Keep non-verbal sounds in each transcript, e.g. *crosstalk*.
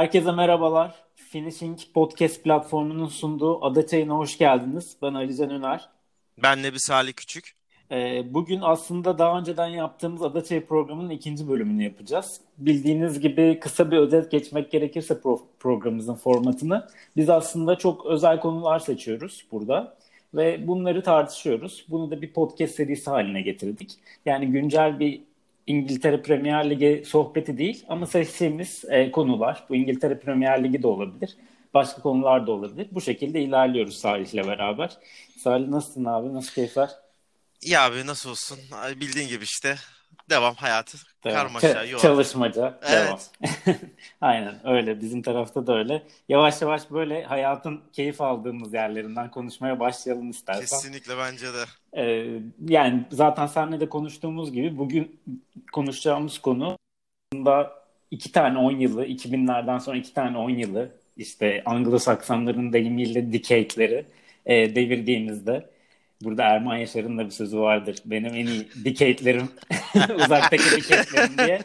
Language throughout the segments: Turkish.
Herkese merhabalar. Finishing Podcast platformunun sunduğu Ada Çayı'na hoş geldiniz. Ben Ali Can Öner. Ben Nebi Salih Küçük. Ee, bugün aslında daha önceden yaptığımız Ada Çayı programının ikinci bölümünü yapacağız. Bildiğiniz gibi kısa bir özet geçmek gerekirse pro- programımızın formatını biz aslında çok özel konular seçiyoruz burada ve bunları tartışıyoruz. Bunu da bir podcast serisi haline getirdik. Yani güncel bir İngiltere Premier Ligi sohbeti değil ama seçtiğimiz e, konular. Bu İngiltere Premier Ligi de olabilir. Başka konular da olabilir. Bu şekilde ilerliyoruz Salih'le beraber. Salih nasılsın abi? Nasıl keyifler? İyi abi nasıl olsun? Bildiğin gibi işte. Devam hayatı. Devam. Karmaşa, yoğun. Çalışmaca. Evet. Devam. *laughs* Aynen öyle. Bizim tarafta da öyle. Yavaş yavaş böyle hayatın keyif aldığımız yerlerinden konuşmaya başlayalım istersen. Kesinlikle bence de. Ee, yani zaten seninle de konuştuğumuz gibi bugün konuşacağımız konu aslında iki tane 10 yılı, 2000'lerden sonra iki tane 10 yılı işte Anglo-Saksonların deyimiyle decade'leri e, devirdiğimizde burada Erman Yaşar'ın da bir sözü vardır. Benim en iyi decade'lerim *laughs* uzaktaki decade'lerim diye.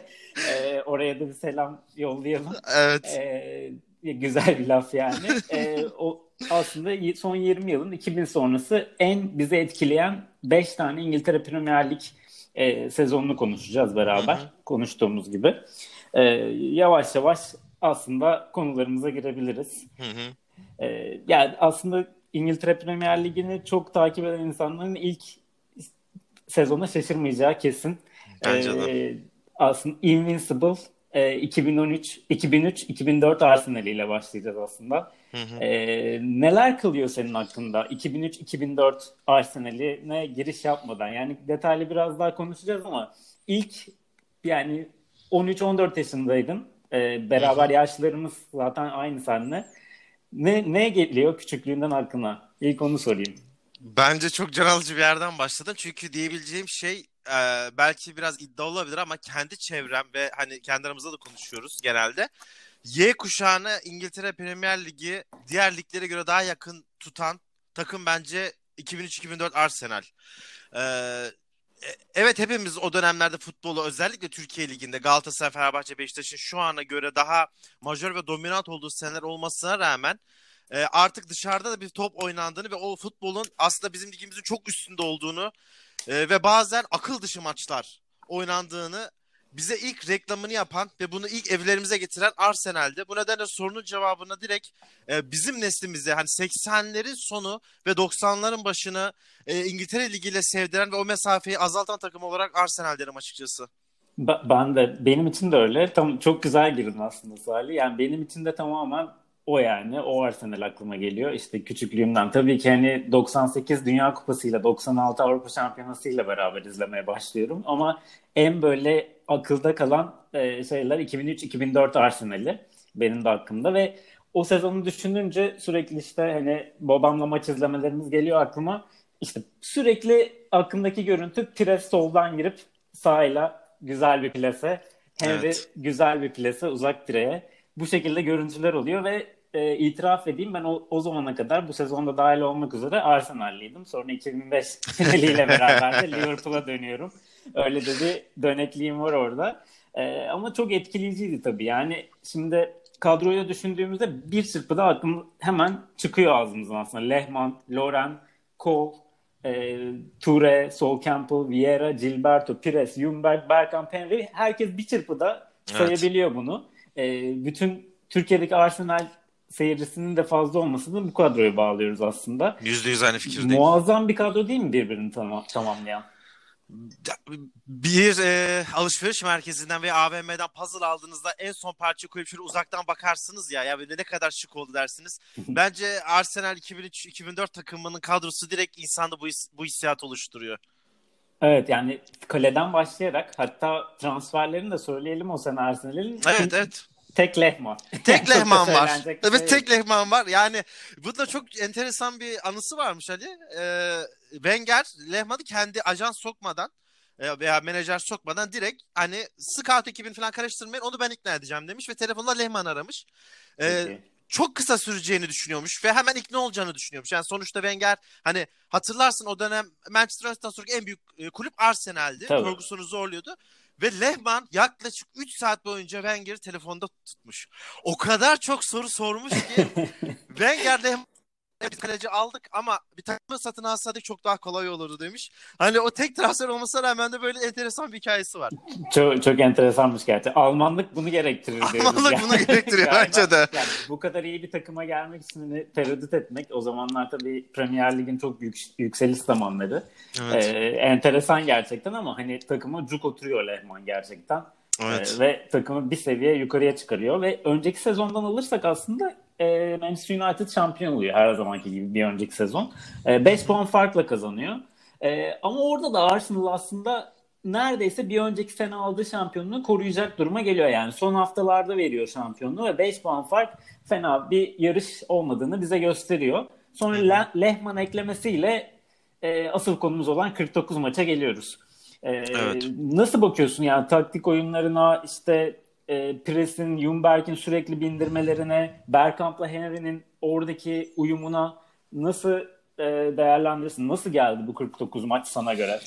E, oraya da bir selam yollayalım. Evet. E, güzel bir laf yani. E, o aslında son 20 yılın 2000 sonrası en bizi etkileyen 5 tane İngiltere Premier Lig e, sezonunu konuşacağız beraber. Hı hı. Konuştuğumuz gibi. E, yavaş yavaş aslında konularımıza girebiliriz. Hı hı. E, yani aslında İngiltere Premier Ligi'ni çok takip eden insanların ilk sezona şaşırmayacağı kesin. Bence de. E, aslında Invincible 2013 2003 2004 Arsenal ile başlayacağız aslında. Hı hı. Ee, neler kılıyor senin hakkında 2003-2004 Arsenal'ine giriş yapmadan? Yani detaylı biraz daha konuşacağız ama ilk yani 13-14 yaşındaydın. Ee, beraber hı hı. yaşlarımız zaten aynı seninle. Ne, ne geliyor küçüklüğünden aklına? İlk onu sorayım. Bence çok can alıcı bir yerden başladın. Çünkü diyebileceğim şey e, belki biraz iddia olabilir ama kendi çevrem ve hani kendi aramızda da konuşuyoruz genelde. Y kuşağını İngiltere Premier Ligi diğer liglere göre daha yakın tutan takım bence 2003-2004 Arsenal. Ee, evet hepimiz o dönemlerde futbolu özellikle Türkiye Ligi'nde Galatasaray, Fenerbahçe, Beşiktaş'ın şu ana göre daha majör ve dominant olduğu seneler olmasına rağmen e, artık dışarıda da bir top oynandığını ve o futbolun aslında bizim ligimizin çok üstünde olduğunu e, ve bazen akıl dışı maçlar oynandığını bize ilk reklamını yapan ve bunu ilk evlerimize getiren Arsenal'di. Bu nedenle sorunun cevabını direkt e, bizim neslimize hani 80'lerin sonu ve 90'ların başını e, İngiltere Ligi ile sevdiren ve o mesafeyi azaltan takım olarak Arsenal derim açıkçası. Ben de benim için de öyle. Tam çok güzel girdin aslında Salih. Yani benim için de tamamen o yani. O Arsenal aklıma geliyor. İşte küçüklüğümden. Tabii ki hani 98 Dünya Kupası ile 96 Avrupa Şampiyonası ile beraber izlemeye başlıyorum. Ama en böyle akılda kalan e, şeyler 2003-2004 Arsenal'i benim de aklımda ve o sezonu düşününce sürekli işte hani babamla maç izlemelerimiz geliyor aklıma. İşte sürekli aklımdaki görüntü Pires soldan girip sağıyla güzel bir plase. Henry evet. güzel bir plase uzak direğe. Bu şekilde görüntüler oluyor ve e, itiraf edeyim ben o, o zamana kadar bu sezonda dahil olmak üzere Arsenal'liydim. Sonra 2005 *laughs* finaliyle beraber de Liverpool'a dönüyorum. Öyle de bir dönekliğim var orada. E, ama çok etkileyiciydi tabii. Yani şimdi kadroyu düşündüğümüzde bir çırpıda aklım hemen çıkıyor ağzımızdan aslında. Lehman, Loren, Cole, e, Toure, Sol Campbell, Vieira, Gilberto, Pires, Ljungberg, Bergkamp, Henry herkes bir çırpıda sayabiliyor evet. bunu. E, bütün Türkiye'deki Arsenal seyircisinin de fazla olmasını bu kadroya bağlıyoruz aslında. Yüzde yüz aynı fikirdeyim. Muazzam bir kadro değil mi birbirini tam tamamlayan? Bir e, alışveriş merkezinden veya AVM'den puzzle aldığınızda en son parça koyup şöyle uzaktan bakarsınız ya ya ne kadar şık oldu dersiniz. Bence Arsenal 2003-2004 takımının kadrosu direkt insanda bu, his, bu hissiyat oluşturuyor. Evet yani kaleden başlayarak hatta transferlerini de söyleyelim o sene Arsenal'in. Evet evet. Tek Lehman. *laughs* Tek Lehman var. Evet şey. tek Lehman var. Yani bu da çok enteresan bir anısı varmış Ali. Ee, Wenger Lehman'ı kendi ajan sokmadan veya menajer sokmadan direkt hani scout ekibini falan karıştırmayın onu ben ikna edeceğim demiş ve telefonla Lehman aramış. Ee, çok kısa süreceğini düşünüyormuş ve hemen ikna olacağını düşünüyormuş. Yani sonuçta Wenger hani hatırlarsın o dönem Manchester United'dan sonraki en büyük kulüp Arsenal'di. Ferguson'u zorluyordu. Ve Lehman yaklaşık 3 saat boyunca Wenger'i telefonda tutmuş. O kadar çok soru sormuş ki *laughs* Wenger Lehman bir kaleci aldık ama bir takımı satın alsaydık çok daha kolay olurdu demiş. Hani o tek transfer olmasına rağmen de böyle enteresan bir hikayesi var. Çok, çok enteresanmış gerçekten. Almanlık bunu gerektirir diyoruz. Almanlık yani. bunu gerektiriyor *laughs* bence de. Yani bu kadar iyi bir takıma gelmek için hani tereddüt etmek o zamanlar tabii Premier Lig'in çok büyük yükseliş zamanları. Evet. Ee, enteresan gerçekten ama hani takıma cuk oturuyor Lehman gerçekten. Evet. Ee, ve takımı bir seviye yukarıya çıkarıyor ve önceki sezondan alırsak aslında e, Manchester United şampiyon oluyor her zamanki gibi bir önceki sezon. 5 e, puan farkla kazanıyor. E, ama orada da Arsenal aslında neredeyse bir önceki sene aldığı şampiyonluğu koruyacak duruma geliyor. Yani son haftalarda veriyor şampiyonluğu ve 5 puan fark fena bir yarış olmadığını bize gösteriyor. Sonra Le- Lehman eklemesiyle e, asıl konumuz olan 49 maça geliyoruz. E, evet. Nasıl bakıyorsun yani taktik oyunlarına işte e, Pres'in, Jumberg'in sürekli bindirmelerine, Bergkamp'la Henry'nin oradaki uyumuna nasıl e, değerlendirirsin? Nasıl geldi bu 49 maç sana göre?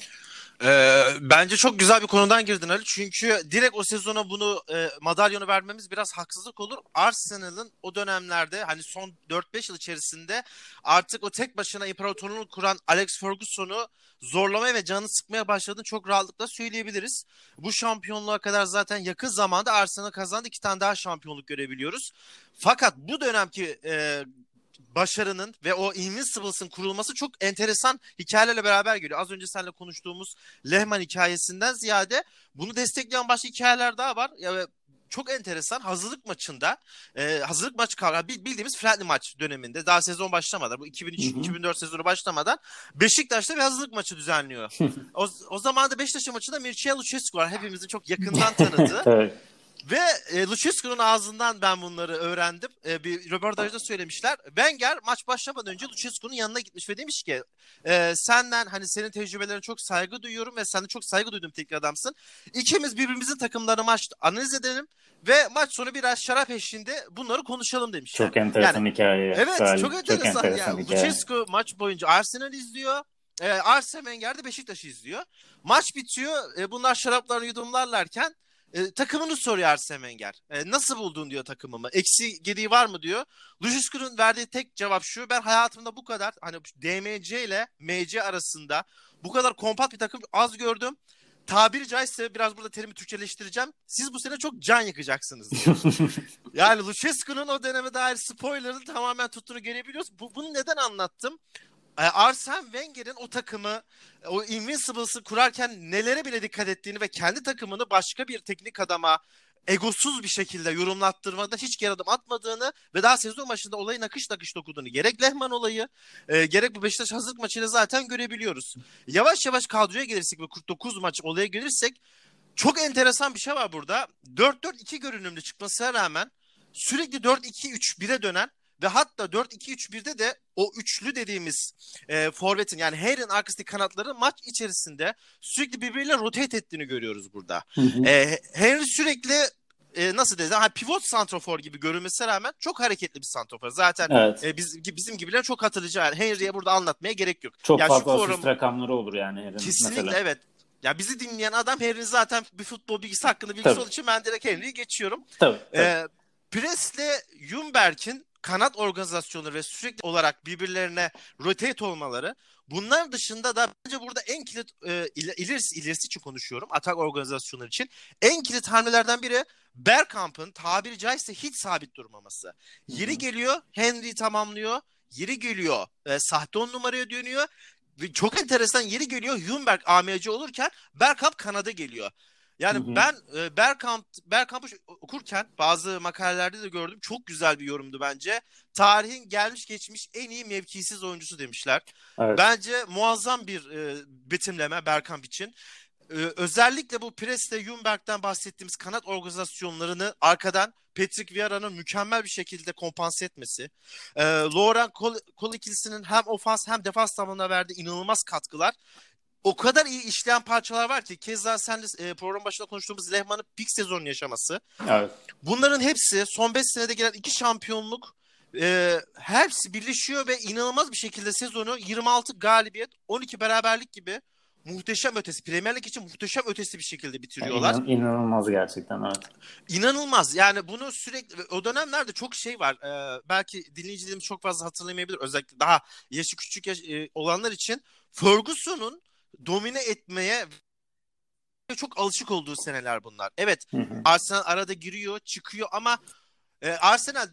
Ee, bence çok güzel bir konudan girdin Ali. Çünkü direkt o sezona bunu e, madalyonu vermemiz biraz haksızlık olur. Arsenal'ın o dönemlerde hani son 4-5 yıl içerisinde artık o tek başına imparatorluğunu kuran Alex Ferguson'u zorlamaya ve canını sıkmaya başladığını çok rahatlıkla söyleyebiliriz. Bu şampiyonluğa kadar zaten yakın zamanda Arsenal kazandı. iki tane daha şampiyonluk görebiliyoruz. Fakat bu dönemki e, başarının ve o Invincibles'ın kurulması çok enteresan hikayelerle beraber geliyor. Az önce seninle konuştuğumuz Lehman hikayesinden ziyade bunu destekleyen başka hikayeler daha var. Ya, çok enteresan hazırlık maçında e, hazırlık maçı kavramı bildiğimiz friendly maç döneminde daha sezon başlamadan bu 2003-2004 sezonu başlamadan Beşiktaş'ta bir hazırlık maçı düzenliyor. *laughs* o, o zaman da Beşiktaş'ın maçında Mircea Lucescu var. Hepimizin çok yakından *laughs* tanıdığı. evet. Ve e, Lucescu'nun ağzından ben bunları öğrendim. E, bir röportajda söylemişler. Wenger maç başlamadan önce Lucescu'nun yanına gitmiş ve demiş ki e, senden hani senin tecrübelerine çok saygı duyuyorum ve sen de çok saygı duydum teknik adamsın. İkimiz birbirimizin takımlarını maç analiz edelim ve maç sonu biraz şarap eşliğinde bunları konuşalım demiş. Çok enteresan yani, hikaye. Evet Salih. çok enteresan. Çok enteresan yani. Lucescu maç boyunca Arsenal izliyor. E, Arsene Wenger de Beşiktaş'ı izliyor. Maç bitiyor. E, bunlar şaraplarını yudumlarlarken e, takımını soruyor Arsene Wenger. E, nasıl buldun diyor takımımı. Eksi gediği var mı diyor. Luciuscu'nun verdiği tek cevap şu. Ben hayatımda bu kadar hani DMC ile MC arasında bu kadar kompakt bir takım az gördüm. Tabiri caizse biraz burada terimi Türkçeleştireceğim. Siz bu sene çok can yakacaksınız *laughs* yani Lucescu'nun o döneme dair spoiler'ın tamamen tuttuğunu görebiliyoruz. Bu, bunu neden anlattım? E, Arsene Wenger'in o takımı o Invincibles'ı kurarken nelere bile dikkat ettiğini ve kendi takımını başka bir teknik adama egosuz bir şekilde yorumlattırmada hiç geri adım atmadığını ve daha sezon başında olayın akış nakış dokuduğunu gerek Lehman olayı e, gerek bu Beşiktaş hazırlık maçıyla zaten görebiliyoruz. Yavaş yavaş kadroya gelirsek ve 49 maç olaya gelirsek çok enteresan bir şey var burada. 4-4-2 görünümlü çıkmasına rağmen sürekli 4-2-3-1'e dönen ve hatta 4-2-3-1'de de o üçlü dediğimiz e, forvetin yani Harry'in arkasındaki kanatları maç içerisinde sürekli birbiriyle rotate ettiğini görüyoruz burada. Hı hı. E, Henry sürekli e, nasıl desem ha, pivot santrofor gibi görünmesine rağmen çok hareketli bir santrofor. Zaten evet. e, biz, bizim gibiler çok hatırlayıcı. Yani Henry'e burada anlatmaya gerek yok. Çok yani fazla forum, asist rakamları olur yani Henry'nin Kesinlikle mesela. evet. Ya bizi dinleyen adam Henry zaten bir futbol bilgisi hakkında bilgisi tabii. olduğu için ben direkt Henry'i geçiyorum. Tabii. tabii. E, Pres'le Jumberg'in kanat organizasyonları ve sürekli olarak birbirlerine rotate olmaları bunlar dışında da bence burada en kilit e, ilerisi, ilerisi için konuşuyorum atak organizasyonları için en kilit hamlelerden biri Bergkamp'ın tabiri caizse hiç sabit durmaması. Yeri geliyor Henry tamamlıyor. Yeri geliyor e, sahte on numaraya dönüyor. Ve çok enteresan yeri geliyor Humberg AMC olurken Bergkamp kanada geliyor. Yani hı hı. ben e, Bergkamp Bergkamp'ı okurken bazı makalelerde de gördüm. Çok güzel bir yorumdu bence. Tarihin gelmiş geçmiş en iyi mevkisiz oyuncusu demişler. Evet. Bence muazzam bir e, betimleme Bergkamp için. Ee, özellikle bu Pres'te Jumberg'den bahsettiğimiz kanat organizasyonlarını arkadan Patrick Vieira'nın mükemmel bir şekilde kompanse etmesi. E, Laurent Kol ikilisinin hem ofans hem defans tamamına verdiği inanılmaz katkılar o kadar iyi işleyen parçalar var ki keza sen de e, program başında konuştuğumuz Lehman'ın pik sezonu yaşaması. Evet. Bunların hepsi son 5 senede gelen iki şampiyonluk e, hepsi birleşiyor ve inanılmaz bir şekilde sezonu 26 galibiyet 12 beraberlik gibi muhteşem ötesi. Premier Lig için muhteşem ötesi bir şekilde bitiriyorlar. İnan, inanılmaz gerçekten evet. İnanılmaz. Yani bunu sürekli o dönemlerde çok şey var. Ee, belki dinleyicilerimiz çok fazla hatırlamayabilir. Özellikle daha yaşı küçük yaş, e, olanlar için Ferguson'un domine etmeye çok alışık olduğu seneler bunlar. Evet Arsenal arada giriyor çıkıyor ama e, Arsenal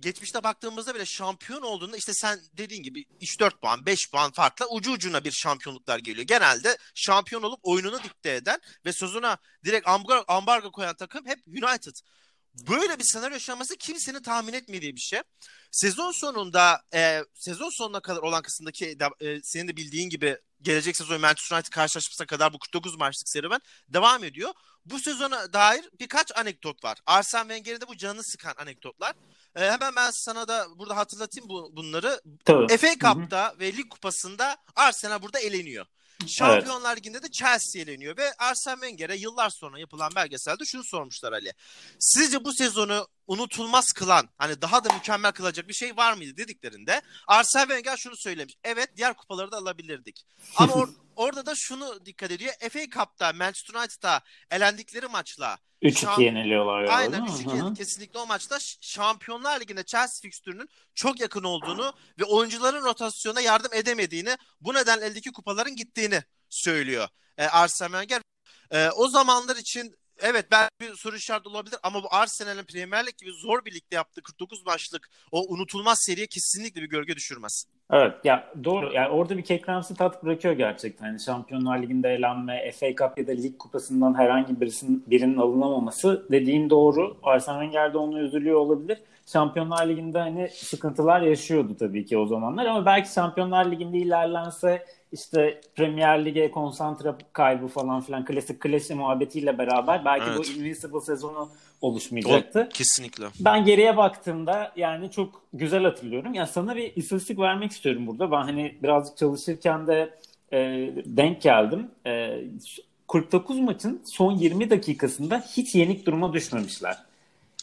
geçmişte baktığımızda bile şampiyon olduğunda işte sen dediğin gibi 3-4 puan 5 puan farkla ucu ucuna bir şampiyonluklar geliyor. Genelde şampiyon olup oyununu dikte eden ve sözüne direkt ambargo, ambargo koyan takım hep United. Böyle bir senaryo yaşanması kimsenin tahmin etmediği bir şey. Sezon sonunda e, sezon sonuna kadar olan kısımdaki e, senin de bildiğin gibi gelecek sezon Manchester United karşılaşmasına kadar bu 49 maçlık serüven devam ediyor. Bu sezona dair birkaç anekdot var. Arsene Wenger'in de bu canını sıkan anekdotlar. Ee, hemen ben sana da burada hatırlatayım bu, bunları. Tabii. FA Cup'ta Hı-hı. ve Lig Kupası'nda Arsenal burada eleniyor. Şampiyonlar evet. Ligi'nde de Chelsea eleniyor ve Arsene Wenger'e yıllar sonra yapılan belgeselde şunu sormuşlar Ali. Sizce bu sezonu unutulmaz kılan, hani daha da mükemmel kılacak bir şey var mıydı dediklerinde Arsene Wenger şunu söylemiş. Evet diğer kupaları da alabilirdik. Ama or- *laughs* orada da şunu dikkat ediyor. FA Cup'ta Manchester United'a elendikleri maçla 3-2 şamp- yeniliyorlar. Ya, Aynen 3-2 kesinlikle o maçta Şampiyonlar Ligi'nde Chelsea fikstürünün çok yakın olduğunu ve oyuncuların rotasyona yardım edemediğini bu nedenle eldeki kupaların gittiğini söylüyor e, Arsene Wenger. E, o zamanlar için evet ben bir soru işareti olabilir ama bu Arsenal'in Premier Lig gibi zor bir ligde yaptığı 49 maçlık o unutulmaz seriye kesinlikle bir gölge düşürmez. Evet ya doğru yani orada bir kekremsi tat bırakıyor gerçekten. Yani Şampiyonlar Ligi'nde elenme, FA Cup ya da Lig Kupası'ndan herhangi birisinin, birinin alınamaması dediğin doğru. Arsene Wenger de onu üzülüyor olabilir. Şampiyonlar Ligi'nde hani sıkıntılar yaşıyordu tabii ki o zamanlar ama belki Şampiyonlar Ligi'nde ilerlense işte Premier Lig'e konsantre kaybı falan filan klasik klişe muhabbetiyle beraber belki evet. bu Invincible sezonu oluşmayacaktı. O, kesinlikle. Ben geriye baktığımda yani çok güzel hatırlıyorum. Yani sana bir istatistik vermek istiyorum burada. Ben hani birazcık çalışırken de e, denk geldim. E, 49 maçın son 20 dakikasında hiç yenik duruma düşmemişler.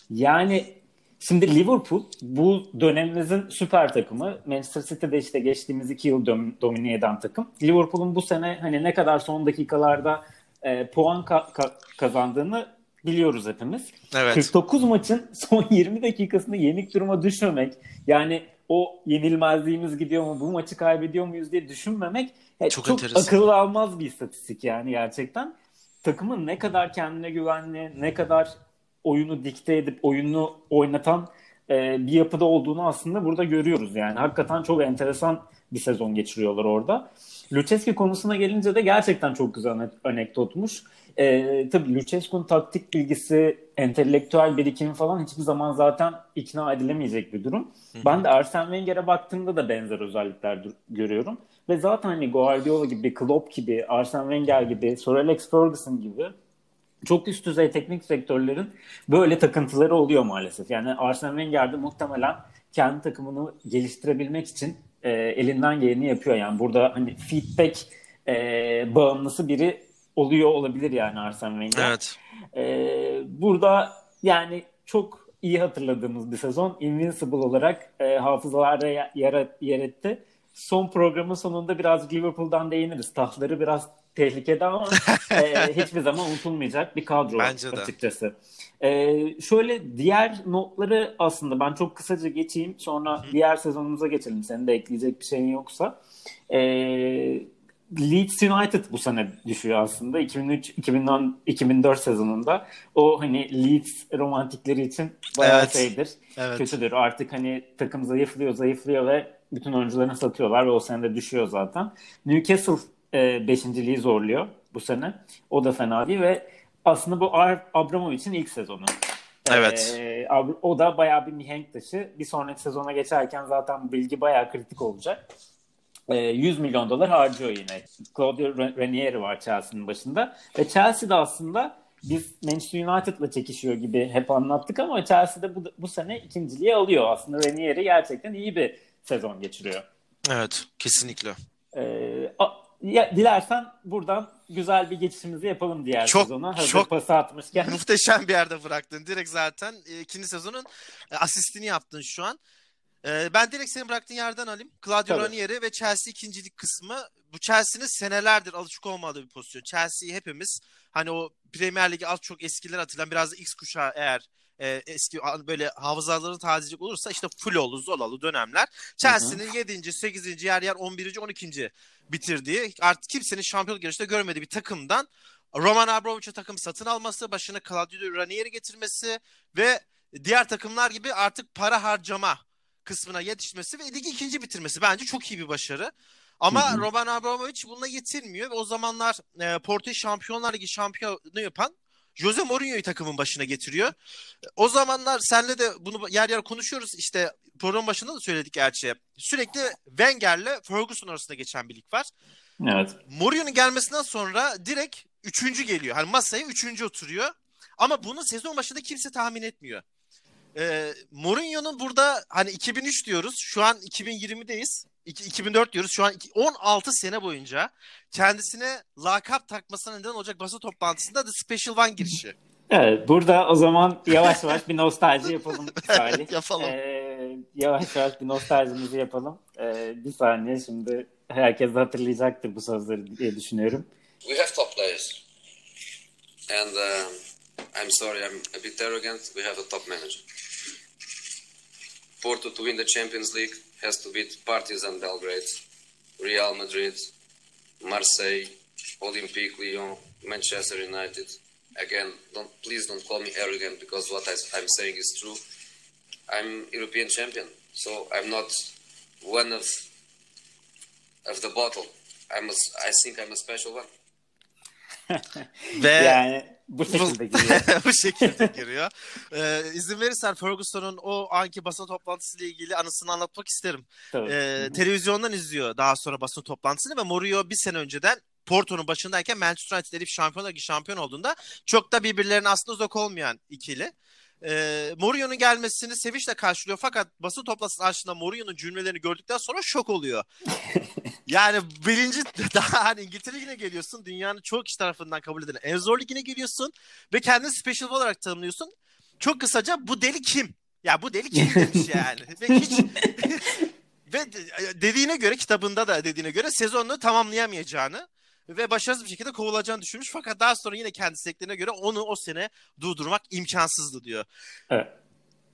Yani Şimdi Liverpool bu dönemimizin süper takımı. Manchester City'de işte geçtiğimiz iki yıl dom- domine eden takım. Liverpool'un bu sene hani ne kadar son dakikalarda e, puan ka- ka- kazandığını biliyoruz hepimiz. Evet. 49 maçın son *laughs* 20 dakikasında yenik duruma düşmemek yani o yenilmezliğimiz gidiyor mu bu maçı kaybediyor muyuz diye düşünmemek çok, çok akıllı almaz bir istatistik yani gerçekten. Takımın ne kadar kendine güvenli, ne kadar oyunu dikte edip oyunu oynatan e, bir yapıda olduğunu aslında burada görüyoruz yani. Hakikaten çok enteresan bir sezon geçiriyorlar orada. Lucescu konusuna gelince de gerçekten çok güzel anekdotmuş. E, tabii Lucescu'nun taktik bilgisi, entelektüel birikimi falan hiçbir zaman zaten ikna edilemeyecek bir durum. Hı-hı. Ben de Arsene Wenger'e baktığımda da benzer özellikler görüyorum. Ve zaten hani Guardiola gibi, Klopp gibi, Arsene Wenger gibi, Sir Alex Ferguson gibi çok üst düzey teknik sektörlerin böyle takıntıları oluyor maalesef. Yani Arsene Wenger de muhtemelen kendi takımını geliştirebilmek için e, elinden geleni yapıyor. Yani burada hani feedback e, bağımlısı biri oluyor olabilir yani Arsene Wenger. Evet. E, burada yani çok iyi hatırladığımız bir sezon Invincible olarak e, hafızalarda yer, yer etti. Son programın sonunda biraz Liverpool'dan değiniriz. Tahtları biraz tehlikede ama *laughs* e, hiçbir zaman unutulmayacak bir kadro Bence de. açıkçası. E, şöyle diğer notları aslında ben çok kısaca geçeyim sonra Hı. diğer sezonumuza geçelim. Senin de ekleyecek bir şeyin yoksa. E, Leeds United bu sene düşüyor aslında 2003 2010 2004 sezonunda. O hani Leeds romantikleri için bayağı evet. şeydir. Evet. Kötüdür. Artık hani takım zayıflıyor, zayıflıyor ve bütün oyuncularını satıyorlar ve o sene de düşüyor zaten. Newcastle e, beşinciliği zorluyor bu sene. O da fena değil ve aslında bu Abramovich'in ilk sezonu. Evet. Ee, o da bayağı bir mihenk taşı. Bir sonraki sezona geçerken zaten bilgi bayağı kritik olacak. Ee, 100 milyon dolar harcıyor yine. Claudio Ranieri var Chelsea'nin başında. Ve Chelsea de aslında biz Manchester United'la çekişiyor gibi hep anlattık ama Chelsea de bu, bu sene ikinciliği alıyor. Aslında Ranieri gerçekten iyi bir sezon geçiriyor. Evet, kesinlikle. Ee, ya, dilersen buradan güzel bir geçişimizi yapalım diğer çok, sezona. Hazır çok pası atmışken. Muhteşem bir yerde bıraktın. Direkt zaten e, ikinci sezonun e, asistini yaptın şu an. Ee, ben direkt senin bıraktığın yerden alayım. Claudio Tabii. Ranieri ve Chelsea ikincilik kısmı. Bu Chelsea'nin senelerdir alışık olmadığı bir pozisyon. Chelsea'yi hepimiz hani o Premier Ligi az çok eskiler hatırlayan biraz da X kuşağı eğer e, eski böyle hafızalarını tazeleyecek olursa işte Fulolu, Zolalı dönemler. Chelsea'nin 7. 8. yer yer 11. 12. bitirdiği artık kimsenin şampiyonluk yarışında görmediği bir takımdan Roman Abramovich'e takım satın alması, başına Claudio Ranieri getirmesi ve diğer takımlar gibi artık para harcama kısmına yetişmesi ve ligi ikinci bitirmesi bence çok iyi bir başarı. Ama Hı hı. Roman Abramovich bununla yetinmiyor ve o zamanlar e, Porto Şampiyonlar Ligi şampiyonu yapan Jose Mourinho'yu takımın başına getiriyor. O zamanlar senle de bunu yer yer konuşuyoruz. İşte program başında da söyledik gerçi. Sürekli Wenger'le Ferguson arasında geçen bir lig var. Evet. Mourinho'nun gelmesinden sonra direkt üçüncü geliyor. Hani masaya üçüncü oturuyor. Ama bunu sezon başında kimse tahmin etmiyor. Ee, Mourinho'nun burada hani 2003 diyoruz. Şu an 2020'deyiz. İki- 2004 diyoruz. Şu an iki- 16 sene boyunca kendisine lakap takmasına neden olacak basın toplantısında The Special One girişi. Evet, burada o zaman yavaş yavaş bir nostalji yapalım *laughs* Salih. Yapalım. Ee, yavaş yavaş bir nostaljimizi yapalım. Ee, bir saniye şimdi herkes hatırlayacaktır bu sözleri diye düşünüyorum. we have top players, and um I'm sorry, I'm a bit arrogant. We have a top manager. Porto to win the Champions League has to beat Partizan Belgrade, Real Madrid, Marseille, Olympique Lyon, Manchester United. Again, don't please don't call me arrogant because what I, I'm saying is true. I'm European champion, so I'm not one of of the bottle. I'm a, I think I'm a special one. *laughs* Ve Yani bu şekilde giriyor. *laughs* bu şekilde giriyor. Ee, izin verirsen Ferguson'un o anki basın toplantısıyla ilgili anısını anlatmak isterim. Tabii. Ee, televizyondan izliyor daha sonra basın toplantısını ve Mourinho bir sene önceden Porto'nun başındayken Manchester United Elif Şampiyonlar Ligi şampiyon olduğunda çok da birbirlerine aslında uzak olmayan ikili. Ee, Mourinho'nun gelmesini sevinçle karşılıyor fakat basın toplantısının açtığında Mourinho'nun cümlelerini gördükten sonra şok oluyor. *laughs* yani birinci *laughs* daha hani İngiltere Ligi'ne geliyorsun dünyanın çok kişi tarafından kabul edilen en zor ligine geliyorsun ve kendini special olarak tanımlıyorsun. Çok kısaca bu deli kim? Ya bu deli kim demiş yani. ve hiç *laughs* ve de- dediğine göre kitabında da dediğine göre sezonunu tamamlayamayacağını ve başarısız bir şekilde kovulacağını düşünmüş. Fakat daha sonra yine kendi isteklerine göre onu o sene durdurmak imkansızdı diyor. Evet.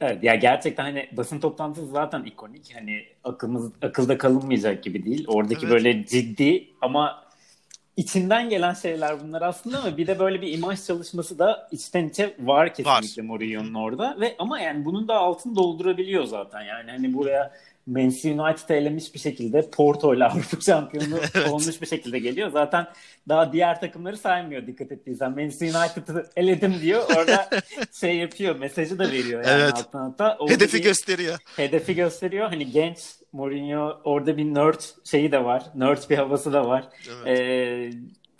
Evet ya gerçekten hani basın toplantısı zaten ikonik. Hani akılımız akılda kalınmayacak gibi değil. Oradaki Evet. böyle ciddi ama içinden gelen şeyler bunlar aslında ama bir de böyle bir imaj çalışması da içten içe var kesinlikle Mourinho'nun orada ve ama yani bunun da altını doldurabiliyor zaten. Yani hani buraya Manchester United'ı elemiş bir şekilde Porto ile Avrupa *laughs* şampiyonu olmuş bir şekilde geliyor. Zaten daha diğer takımları saymıyor dikkat ettiysen. Manchester United'ı eledim diyor. Orada *laughs* şey yapıyor. Mesajı da veriyor yani Evet. alttan alta. Orada Hedefi bir gösteriyor. hedefi gösteriyor. Hani genç Mourinho orada bir nerd şeyi de var. Nerd bir havası da var. Evet. Ee,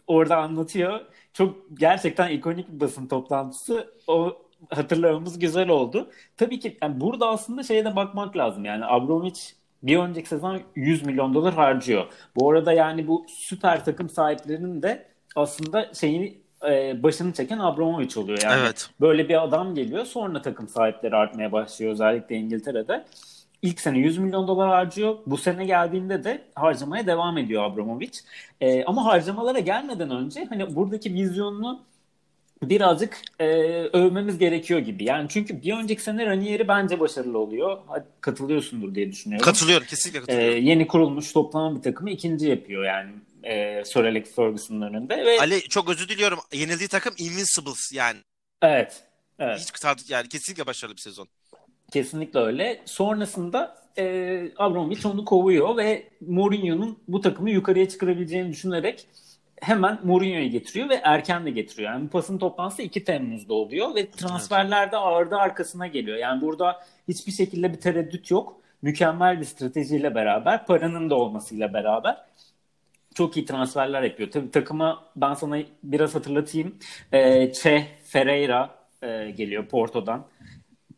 orada anlatıyor. Çok gerçekten ikonik bir basın toplantısı. O hatırlamamız güzel oldu. Tabii ki yani burada aslında şeye de bakmak lazım. Yani Abramovich bir önceki sezon 100 milyon dolar harcıyor. Bu arada yani bu süper takım sahiplerinin de aslında şeyini e, başını çeken Abramovich oluyor. Yani Evet. böyle bir adam geliyor. Sonra takım sahipleri artmaya başlıyor özellikle İngiltere'de. İlk sene 100 milyon dolar harcıyor. Bu sene geldiğinde de harcamaya devam ediyor Abramovich. Ee, ama harcamalara gelmeden önce hani buradaki vizyonunu birazcık e, övmemiz gerekiyor gibi. Yani çünkü bir önceki sene Ranieri bence başarılı oluyor. Katılıyorsundur diye düşünüyorum. Katılıyorum. Kesinlikle katılıyorum. yeni kurulmuş toplanan bir takımı ikinci yapıyor yani e, Sir Alex Ferguson'ın önünde. Ve Ali çok özür diliyorum. Yenildiği takım Invincibles yani. evet, evet. Hiç tar- yani kesinlikle başarılı bir sezon. Kesinlikle öyle. Sonrasında e, Abramovich onu kovuyor ve Mourinho'nun bu takımı yukarıya çıkarabileceğini düşünerek hemen Mourinho'yu getiriyor ve erken de getiriyor. Yani bu pasın toplantısı 2 Temmuz'da oluyor ve transferlerde ardı arkasına geliyor. Yani burada hiçbir şekilde bir tereddüt yok. Mükemmel bir stratejiyle beraber, paranın da olmasıyla beraber çok iyi transferler yapıyor. Tabii takıma ben sana biraz hatırlatayım. E, Che Ferreira e, geliyor Porto'dan.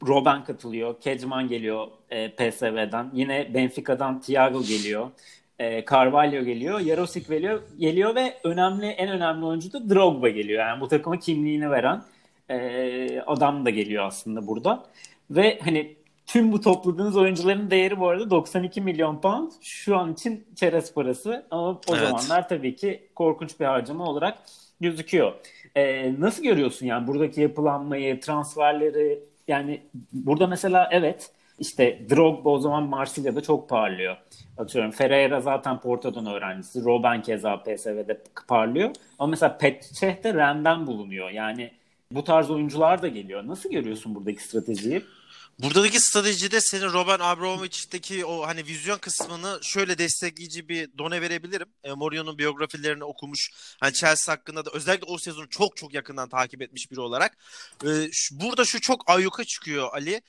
Robben katılıyor. Kedman geliyor e, PSV'den. Yine Benfica'dan Thiago geliyor. E, Carvalho geliyor. Jarosik geliyor, geliyor ve önemli en önemli oyuncu da Drogba geliyor. Yani bu takıma kimliğini veren e, adam da geliyor aslında burada. Ve hani tüm bu topladığınız oyuncuların değeri bu arada 92 milyon pound. Şu an için çerez parası ama o evet. zamanlar tabii ki korkunç bir harcama olarak gözüküyor. Ee, nasıl görüyorsun yani buradaki yapılanmayı, transferleri? Yani burada mesela evet işte Drogba o zaman Marsilya'da çok parlıyor. Atıyorum Ferreira zaten Porto'dan öğrencisi. Robben keza PSV'de parlıyor. Ama mesela Petçeh de Ren'den bulunuyor. Yani bu tarz oyuncular da geliyor. Nasıl görüyorsun buradaki stratejiyi? Buradaki stratejide senin Robert Abramovich'teki o hani vizyon kısmını şöyle destekleyici bir done verebilirim. E, Mourinho'nun biyografilerini okumuş. Hani Chelsea hakkında da özellikle o sezonu çok çok yakından takip etmiş biri olarak. E, şu, burada şu çok ayyuka çıkıyor Ali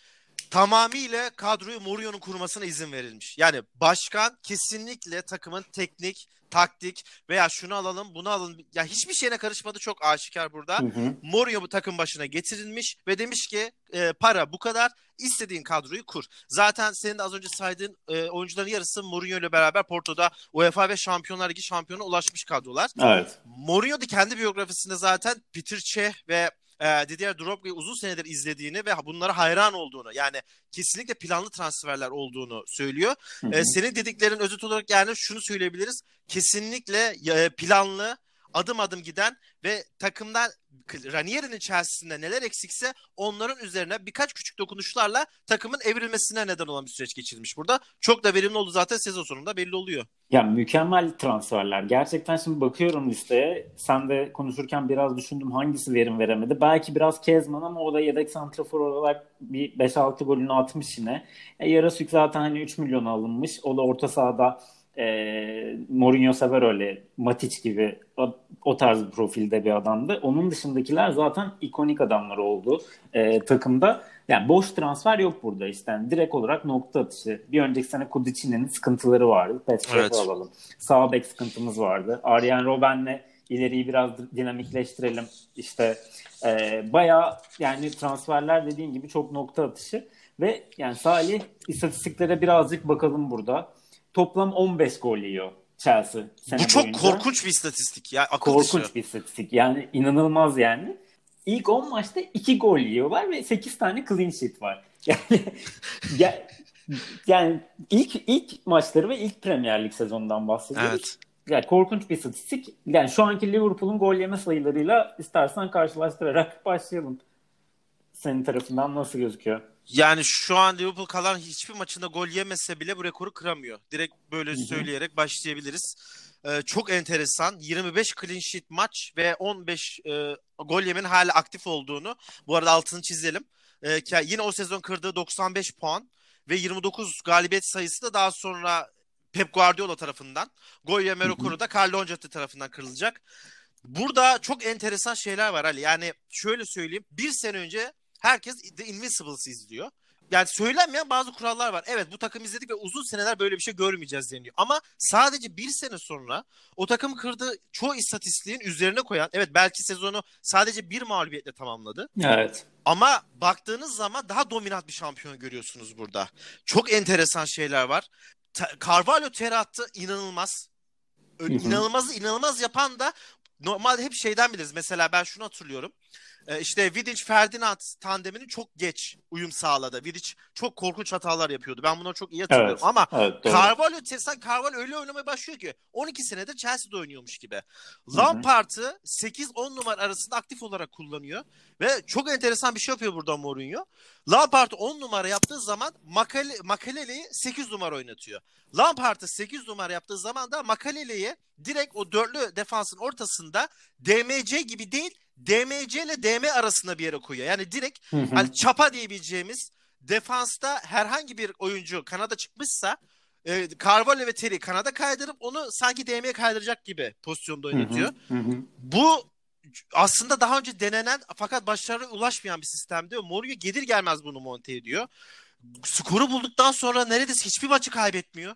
tamamıyla kadroyu Mourinho'nun kurmasına izin verilmiş. Yani başkan kesinlikle takımın teknik, taktik veya şunu alalım bunu alın ya hiçbir şeyine karışmadı çok aşikar burada. Hı hı. Mourinho bu takım başına getirilmiş ve demiş ki e, para bu kadar istediğin kadroyu kur. Zaten senin de az önce saydığın e, oyuncuların yarısı Mourinho ile beraber Porto'da UEFA ve Şampiyonlar Ligi şampiyonu ulaşmış kadrolar. Evet. Mourinho da kendi biyografisinde zaten Peter Cech ve e, Didier Drogba'yı uzun senedir izlediğini ve bunlara hayran olduğunu yani kesinlikle planlı transferler olduğunu söylüyor. Hı hı. E, senin dediklerin özet olarak yani şunu söyleyebiliriz. Kesinlikle e, planlı adım adım giden ve takımdan Ranieri'nin Chelsea'sinde neler eksikse onların üzerine birkaç küçük dokunuşlarla takımın evrilmesine neden olan bir süreç geçirilmiş burada. Çok da verimli oldu zaten sezon sonunda belli oluyor. Ya mükemmel transferler. Gerçekten şimdi bakıyorum listeye. Sen de konuşurken biraz düşündüm hangisi verim veremedi. Belki biraz Kezman ama o da yedek santrafor olarak bir 5-6 golünü atmış yine. E, Yarasük zaten hani 3 milyon alınmış. O da orta sahada e, Mourinho sever öyle Matic gibi o, o tarz profilde bir adamdı. Onun dışındakiler zaten ikonik adamlar oldu e, takımda. Yani boş transfer yok burada işte. Yani direkt olarak nokta atışı. Bir önceki sene Kudicini'nin sıkıntıları vardı. Petrof'u evet. alalım. Sağ bek sıkıntımız vardı. Arjen Robben'le ileriyi biraz dinamikleştirelim. İşte e, bayağı yani transferler dediğin gibi çok nokta atışı. Ve yani Salih istatistiklere birazcık bakalım burada toplam 15 gol yiyor Chelsea. Bu çok boyunca. korkunç bir istatistik ya. Akıl korkunç dışı. bir istatistik. Yani inanılmaz yani. İlk 10 maçta 2 gol yiyorlar ve 8 tane clean sheet var. *laughs* Yani yani ilk ilk maçları ve ilk Premier Lig sezonundan bahsediyoruz. Evet. Yani korkunç bir istatistik. Yani şu anki Liverpool'un gol yeme sayılarıyla istersen karşılaştırarak başlayalım. Senin tarafından nasıl gözüküyor? Yani şu an Liverpool kalan hiçbir maçında gol yemese bile bu rekoru kıramıyor. Direkt böyle söyleyerek başlayabiliriz. Ee, çok enteresan. 25 clean sheet maç ve 15 e, gol yemenin hala aktif olduğunu. Bu arada altını çizelim. Ee, yine o sezon kırdığı 95 puan ve 29 galibiyet sayısı da daha sonra Pep Guardiola tarafından. Gol yeme rekoru da Carlo Ancelotti tarafından kırılacak. Burada çok enteresan şeyler var Ali. Yani şöyle söyleyeyim. Bir sene önce herkes The Invincibles izliyor. Yani söylenmeyen bazı kurallar var. Evet bu takım izledik ve uzun seneler böyle bir şey görmeyeceğiz deniyor. Ama sadece bir sene sonra o takım kırdığı çoğu istatistiğin üzerine koyan, evet belki sezonu sadece bir mağlubiyetle tamamladı. Evet. Ama baktığınız zaman daha dominant bir şampiyon görüyorsunuz burada. Çok enteresan şeyler var. Carvalho ter attı inanılmaz. İnanılmaz inanılmaz yapan da normalde hep şeyden biliriz. Mesela ben şunu hatırlıyorum. Ee, işte Vidic Ferdinand tandemini çok geç uyum sağladı. Vidic çok korkunç hatalar yapıyordu. Ben bunu çok iyi hatırlıyorum. Evet, Ama evet, Carvalho, sen Carvalho öyle oynamaya başlıyor ki 12 senedir Chelsea'de oynuyormuş gibi. Lampard'ı 8-10 numara arasında aktif olarak kullanıyor. Ve çok enteresan bir şey yapıyor burada Mourinho. Lampard'ı 10 numara yaptığı zaman Makale, Makalele'yi 8 numara oynatıyor. Lampard'ı 8 numara yaptığı zaman da Makalele'yi direkt o dörtlü defansın ortasında DMC gibi değil DMC ile DM arasında bir yere koyuyor. Yani direkt hı hı. hani çapa diyebileceğimiz defansta herhangi bir oyuncu kanada çıkmışsa e, Carvalho ve Terry kanada kaydırıp onu sanki DM'ye kaydıracak gibi pozisyonda oynatıyor. Hı hı hı. Bu aslında daha önce denenen fakat başarıya ulaşmayan bir sistemdi. Mourinho gelir gelmez bunu monte ediyor. Skoru bulduktan sonra neredeyse hiçbir maçı kaybetmiyor.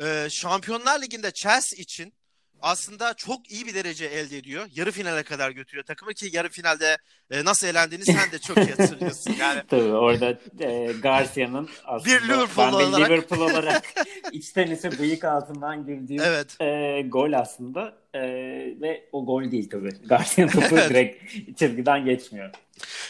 Ee, Şampiyonlar Ligi'nde Chelsea için aslında çok iyi bir derece elde ediyor. Yarı finale kadar götürüyor takımı ki yarı finalde e, nasıl eğlendiğini sen de çok iyi hatırlıyorsun. *laughs* Yani. Tabii orada e, Garcia'nın aslında bir Liverpool ben olarak, Liverpool olarak *laughs* içten içe bıyık altından güldüğüm evet. e, gol aslında. E, ve o gol değil tabii. *laughs* Garcia'nın topu direkt çizgiden geçmiyor.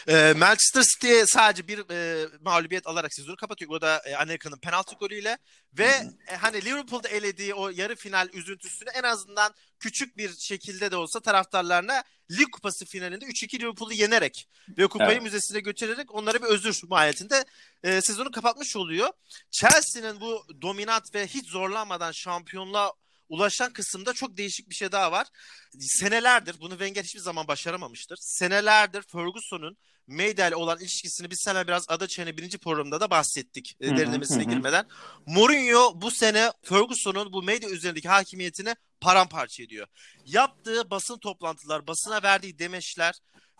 E, Manchester City'ye sadece bir e, mağlubiyet alarak sezonu kapatıyor. O da e, Anelka'nın penaltı golüyle ve e, hani Liverpool'da elediği o yarı final üzüntüsünü en azından küçük bir şekilde de olsa taraftarlarına Lig Kupası finalinde 3-2 Liverpool'u yenerek ve kupayı evet. müzesine götürerek onlara bir özür mahiyetinde e, sezonu kapatmış oluyor. Chelsea'nin bu dominant ve hiç zorlanmadan şampiyonluğa ulaşan kısımda çok değişik bir şey daha var. Senelerdir bunu Wenger hiçbir zaman başaramamıştır. Senelerdir Ferguson'un Mayday ile olan ilişkisini biz sana biraz Ada Çene birinci programda da bahsettik. Hı hı, derinlemesine hı. girmeden. Mourinho bu sene Ferguson'un bu Mayday üzerindeki hakimiyetini paramparça ediyor. Yaptığı basın toplantılar, basına verdiği demeçler,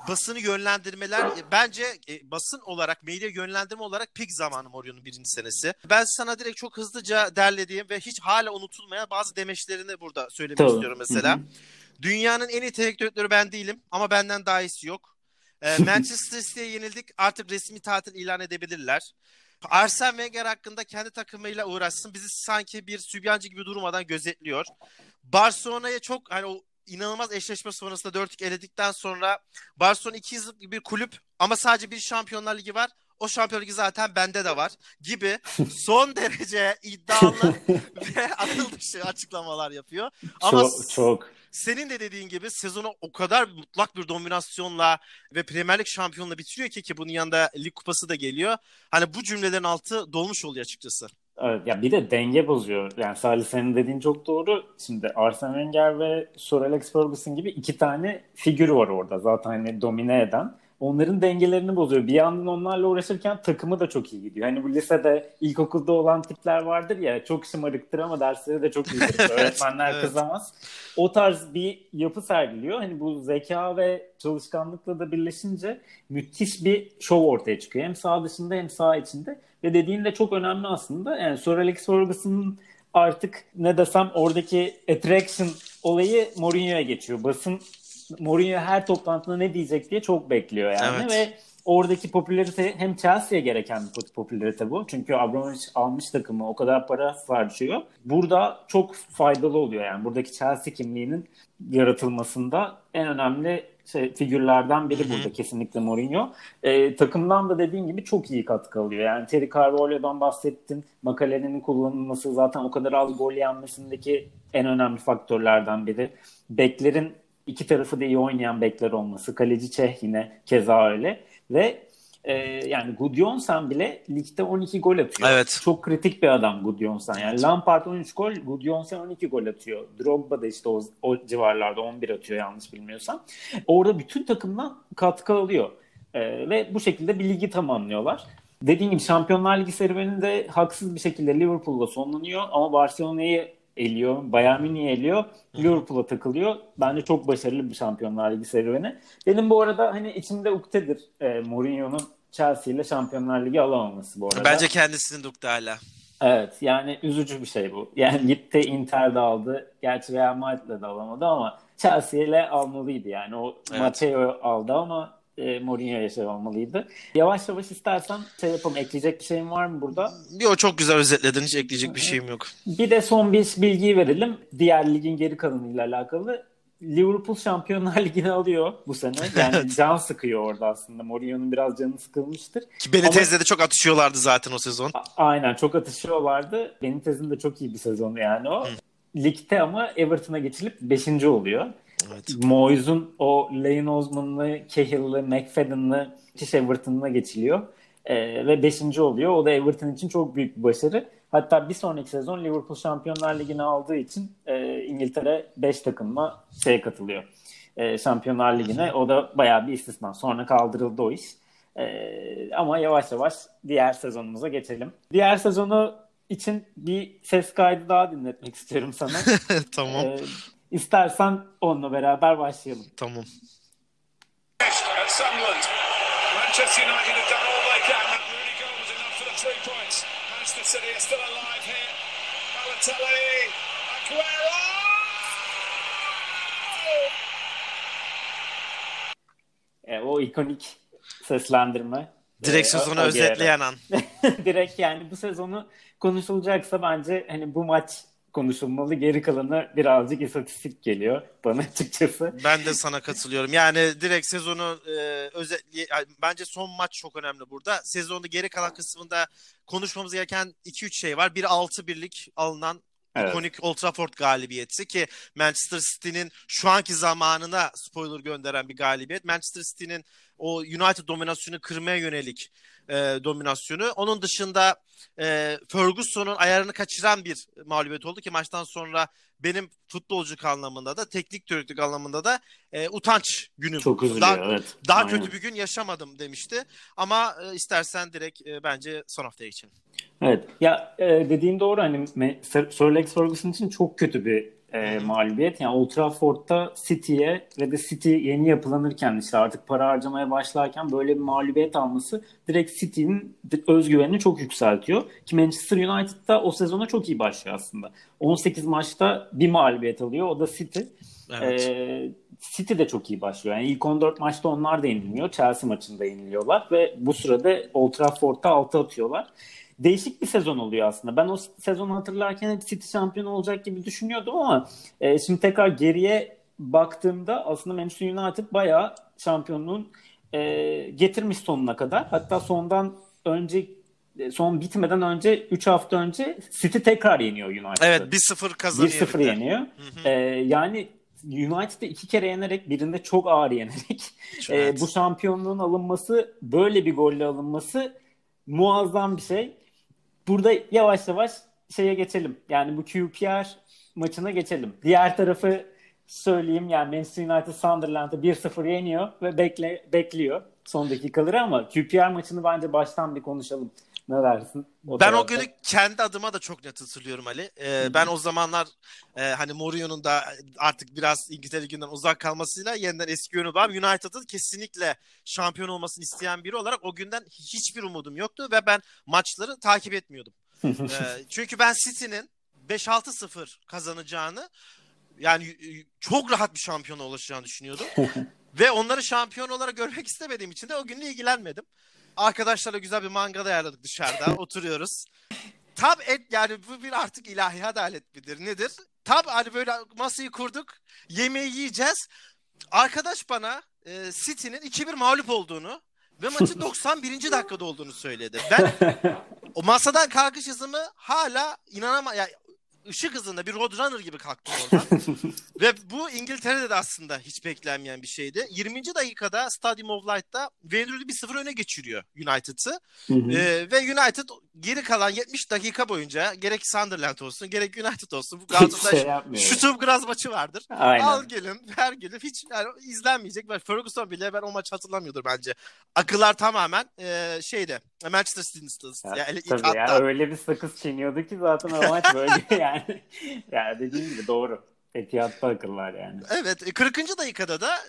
basını yönlendirmeler e, bence e, basın olarak, medya yönlendirme olarak pik zamanı Mourinho'nun birinci senesi. Ben sana direkt çok hızlıca derlediğim ve hiç hala unutulmayan bazı demeçlerini burada söylemek Tabii. istiyorum mesela. Hı hı. Dünyanın en iyi teknik direktörü ben değilim ama benden daha iyisi yok. E, *laughs* Manchester City'ye yenildik artık resmi tatil ilan edebilirler. Arsene Wenger hakkında kendi takımıyla uğraşsın. Bizi sanki bir sübyancı gibi durmadan gözetliyor. Barcelona'ya çok hani o inanılmaz eşleşme sonrasında 4-2 eledikten sonra Barcelona 2 yıllık bir kulüp ama sadece bir Şampiyonlar Ligi var. O Şampiyonlar Ligi zaten bende de var gibi *laughs* son derece iddialı *laughs* ve akıl dışı açıklamalar yapıyor. Ama çok çok senin de dediğin gibi sezonu o kadar mutlak bir dominasyonla ve Premier Lig şampiyonla bitiriyor ki ki bunun yanında lig kupası da geliyor. Hani bu cümlelerin altı dolmuş oluyor açıkçası. Evet, ya bir de denge bozuyor. Yani Salih senin dediğin çok doğru. Şimdi Arsene Wenger ve Sir Alex Ferguson gibi iki tane figür var orada zaten hani domine eden onların dengelerini bozuyor. Bir yandan onlarla uğraşırken takımı da çok iyi gidiyor. Hani bu lisede, ilkokulda olan tipler vardır ya çok şımarıktır ama dersleri de çok iyidir. *laughs* Öğretmenler evet. kızamaz. O tarz bir yapı sergiliyor. Hani bu zeka ve çalışkanlıkla da birleşince müthiş bir şov ortaya çıkıyor. Hem sağ dışında hem sağ içinde. Ve dediğin de çok önemli aslında. Yani Sir Alex Ferguson'ın artık ne desem oradaki attraction olayı Mourinho'ya geçiyor. Basın Mourinho her toplantıda ne diyecek diye çok bekliyor yani evet. ve oradaki popülarite hem Chelsea'ye gereken bir popülarite bu. Çünkü Abramovich almış takımı o kadar para harcıyor. Burada çok faydalı oluyor yani. Buradaki Chelsea kimliğinin yaratılmasında en önemli şey, figürlerden biri burada kesinlikle Mourinho. E, takımdan da dediğin gibi çok iyi katkı alıyor. Yani Terry Carvalho'dan bahsettin. Makale'nin kullanılması zaten o kadar az gol yenmesindeki en önemli faktörlerden biri. Beklerin iki tarafı da iyi oynayan bekler olması. Kaleci Çeh yine keza öyle. Ve e, yani Gudjonsen bile ligde 12 gol atıyor. Evet. Çok kritik bir adam Gudjonsen. Yani Lampard 13 gol, Gudjonsen 12 gol atıyor. Drogba da işte o, o civarlarda 11 atıyor yanlış bilmiyorsam. Orada bütün takımdan katkı alıyor. E, ve bu şekilde bir ligi tamamlıyorlar. Dediğim gibi Şampiyonlar Ligi serüveninde haksız bir şekilde Liverpool'la sonlanıyor ama Barcelona'yı eliyor. Bayern Münih'i eliyor. Liverpool'a takılıyor. Bence çok başarılı bir Şampiyonlar Ligi serüveni. Benim bu arada hani içimde uktedir e, Mourinho'nun Chelsea ile Şampiyonlar Ligi alamaması bu arada. Bence kendisinin de ukde hala. Evet yani üzücü bir şey bu. Yani gitti Inter'de aldı. Gerçi Real Madrid'le de alamadı ama Chelsea ile almalıydı yani. O evet. Matteo aldı ama e, Mourinho yaşar olmalıydı. Yavaş yavaş istersen şey yapalım. Ekleyecek bir şeyin var mı burada? Yok çok güzel özetledin. Hiç ekleyecek bir şeyim yok. Bir de son bir bilgiyi verelim. Diğer ligin geri kalanıyla alakalı. Liverpool Şampiyonlar *laughs* Ligi'ni alıyor bu sene. Yani can sıkıyor orada aslında. Mourinho'nun biraz canı sıkılmıştır. Ki Benitez'le Ama... de çok atışıyorlardı zaten o sezon. A- aynen çok atışıyorlardı. Benitez'in de çok iyi bir sezonu yani o. Hı. Ligde ama Everton'a geçilip 5. oluyor. Evet. Moyes'un o Lane Osman'lı, Cahill'lı, McFadden'lı Tish Everton'la geçiliyor. Ee, ve 5. oluyor. O da Everton için çok büyük bir başarı. Hatta bir sonraki sezon Liverpool Şampiyonlar Ligi'ni aldığı için e, İngiltere 5 takımla şeye katılıyor. E, Şampiyonlar Ligi'ne. O da bayağı bir istisna. Sonra kaldırıldı o iş. E, ama yavaş yavaş diğer sezonumuza geçelim. Diğer sezonu için bir ses kaydı daha dinletmek istiyorum sana. *laughs* tamam. E, İstersen onunla beraber başlayalım. Tamam. Manchester United City are still alive here. Balotelli, Aguero! E, o ikonik seslendirme. Direkt e, sezonu özetleyen an. *laughs* Direkt yani bu sezonu konuşulacaksa bence hani bu maç konuşulmalı. Geri kalanı birazcık istatistik geliyor bana *laughs* açıkçası. Ben de sana katılıyorum. Yani direkt sezonu e, özel yani bence son maç çok önemli burada. Sezonun geri kalan kısmında konuşmamız gereken 2-3 şey var. Bir 6-1'lik alınan Evet. İkonik Old Trafford galibiyeti ki Manchester City'nin şu anki zamanına spoiler gönderen bir galibiyet. Manchester City'nin o United dominasyonu kırmaya yönelik e, dominasyonu. Onun dışında e, Ferguson'un ayarını kaçıran bir mağlubiyet oldu ki maçtan sonra benim futbolcuk anlamında da teknik direktörlük anlamında da e, utanç günü. Çok üzülüyor daha, evet. Daha Aynen. kötü bir gün yaşamadım demişti. Ama e, istersen direkt e, bence son haftaya geçelim. Evet. Ya e, dediğin doğru hani Sir Alex Ferguson için çok kötü bir e, mağlubiyet. Yani Old Trafford'da City'ye ve de City yeni yapılanırken işte artık para harcamaya başlarken böyle bir mağlubiyet alması direkt City'nin özgüvenini çok yükseltiyor. Ki Manchester United'da o sezona çok iyi başlıyor aslında. 18 maçta bir mağlubiyet alıyor. O da City. Evet. Ee, City de çok iyi başlıyor. Yani ilk 14 maçta onlar da yenilmiyor. Chelsea maçında yeniliyorlar ve bu sırada Old Trafford'da 6 atıyorlar değişik bir sezon oluyor aslında. Ben o sezonu hatırlarken hep City şampiyon olacak gibi düşünüyordum ama e, şimdi tekrar geriye baktığımda aslında Manchester United bayağı şampiyonluğun e, getirmiş sonuna kadar. Hatta sondan önce e, son bitmeden önce 3 hafta önce City tekrar yeniyor United'ı. Evet 1-0 kazanıyor. 1-0 yeniyor. Hı hı. Ee, yani United'ı iki kere yenerek birinde çok ağır yenerek e, bu şampiyonluğun alınması böyle bir golle alınması muazzam bir şey burada yavaş yavaş şeye geçelim. Yani bu QPR maçına geçelim. Diğer tarafı söyleyeyim yani Manchester United Sunderland'ı 1-0 yeniyor ve bekle, bekliyor son dakikaları ama QPR maçını bence baştan bir konuşalım. Ne dersin? O ben tarafta. o günü kendi adıma da çok net hatırlıyorum Ali. Ee, ben o zamanlar e, hani Mourinho'nun da artık biraz İngiltere Ligi'nden uzak kalmasıyla yeniden eski yönü var. United'ın kesinlikle şampiyon olmasını isteyen biri olarak o günden hiçbir umudum yoktu ve ben maçları takip etmiyordum. *laughs* ee, çünkü ben City'nin 5-6-0 kazanacağını yani çok rahat bir şampiyon ulaşacağını düşünüyordum. *laughs* ve onları şampiyon olarak görmek istemediğim için de o günle ilgilenmedim. Arkadaşlarla güzel bir mangal ayarladık dışarıda. *laughs* oturuyoruz. Tam et yani bu bir artık ilahi adalet midir nedir? Tam hani böyle masayı kurduk. Yemeği yiyeceğiz. Arkadaş bana e, City'nin 2-1 mağlup olduğunu ve maçın *laughs* 91. dakikada olduğunu söyledi. Ben *laughs* o masadan kalkış hızımı hala inanama ya ışık hızında bir roadrunner gibi kalktım oradan. *laughs* Ve bu İngiltere'de de aslında hiç beklenmeyen bir şeydi. 20. dakikada Stadium of Light'ta Rooney 1-0 öne geçiriyor United'ı. Ee, ve United geri kalan 70 dakika boyunca gerek Sunderland olsun gerek United olsun bu Galatasaray şey şutum graz maçı vardır. Aynen. Al gelin ver gelin hiç yani izlenmeyecek. Ben Ferguson bile ben o maçı hatırlamıyordur bence. Akıllar tamamen e, şeyde Manchester City'nin yani tabii ya öyle bir sakız çiğniyordu ki zaten o maç böyle *laughs* yani. yani dediğim gibi doğru. Etihat'ta akıllar yani. Evet 40. E, dakikada da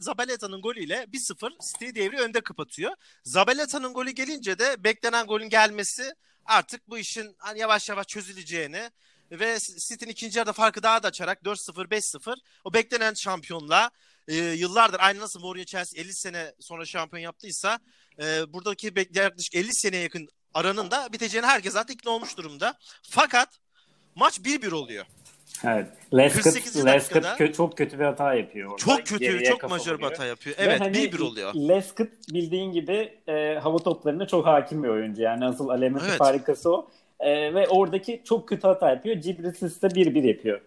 Zabaleta'nın golüyle 1-0 City devri önde kapatıyor. Zabaleta'nın golü gelince de beklenen golün gelmesi artık bu işin hani yavaş yavaş çözüleceğini ve City'nin ikinci yarıda farkı daha da açarak 4-0 5-0 o beklenen şampiyonla e, yıllardır aynı nasıl Mourinho Chelsea 50 sene sonra şampiyon yaptıysa e, buradaki yaklaşık 50 seneye yakın aranın da biteceğini herkes zaten ikna olmuş durumda. Fakat maç 1-1 oluyor. Evet. Lescott, Lescott kö- çok kötü bir hata yapıyor orada. Çok kötü, çok majör bir hata yapıyor. Evet, hani 1-1 oluyor. Lescott bildiğin gibi e, hava toplarına çok hakim bir oyuncu. Yani asıl alemeti evet. farikası o. E, ve oradaki çok kötü hata yapıyor. Cibrisis de 1-1 yapıyor.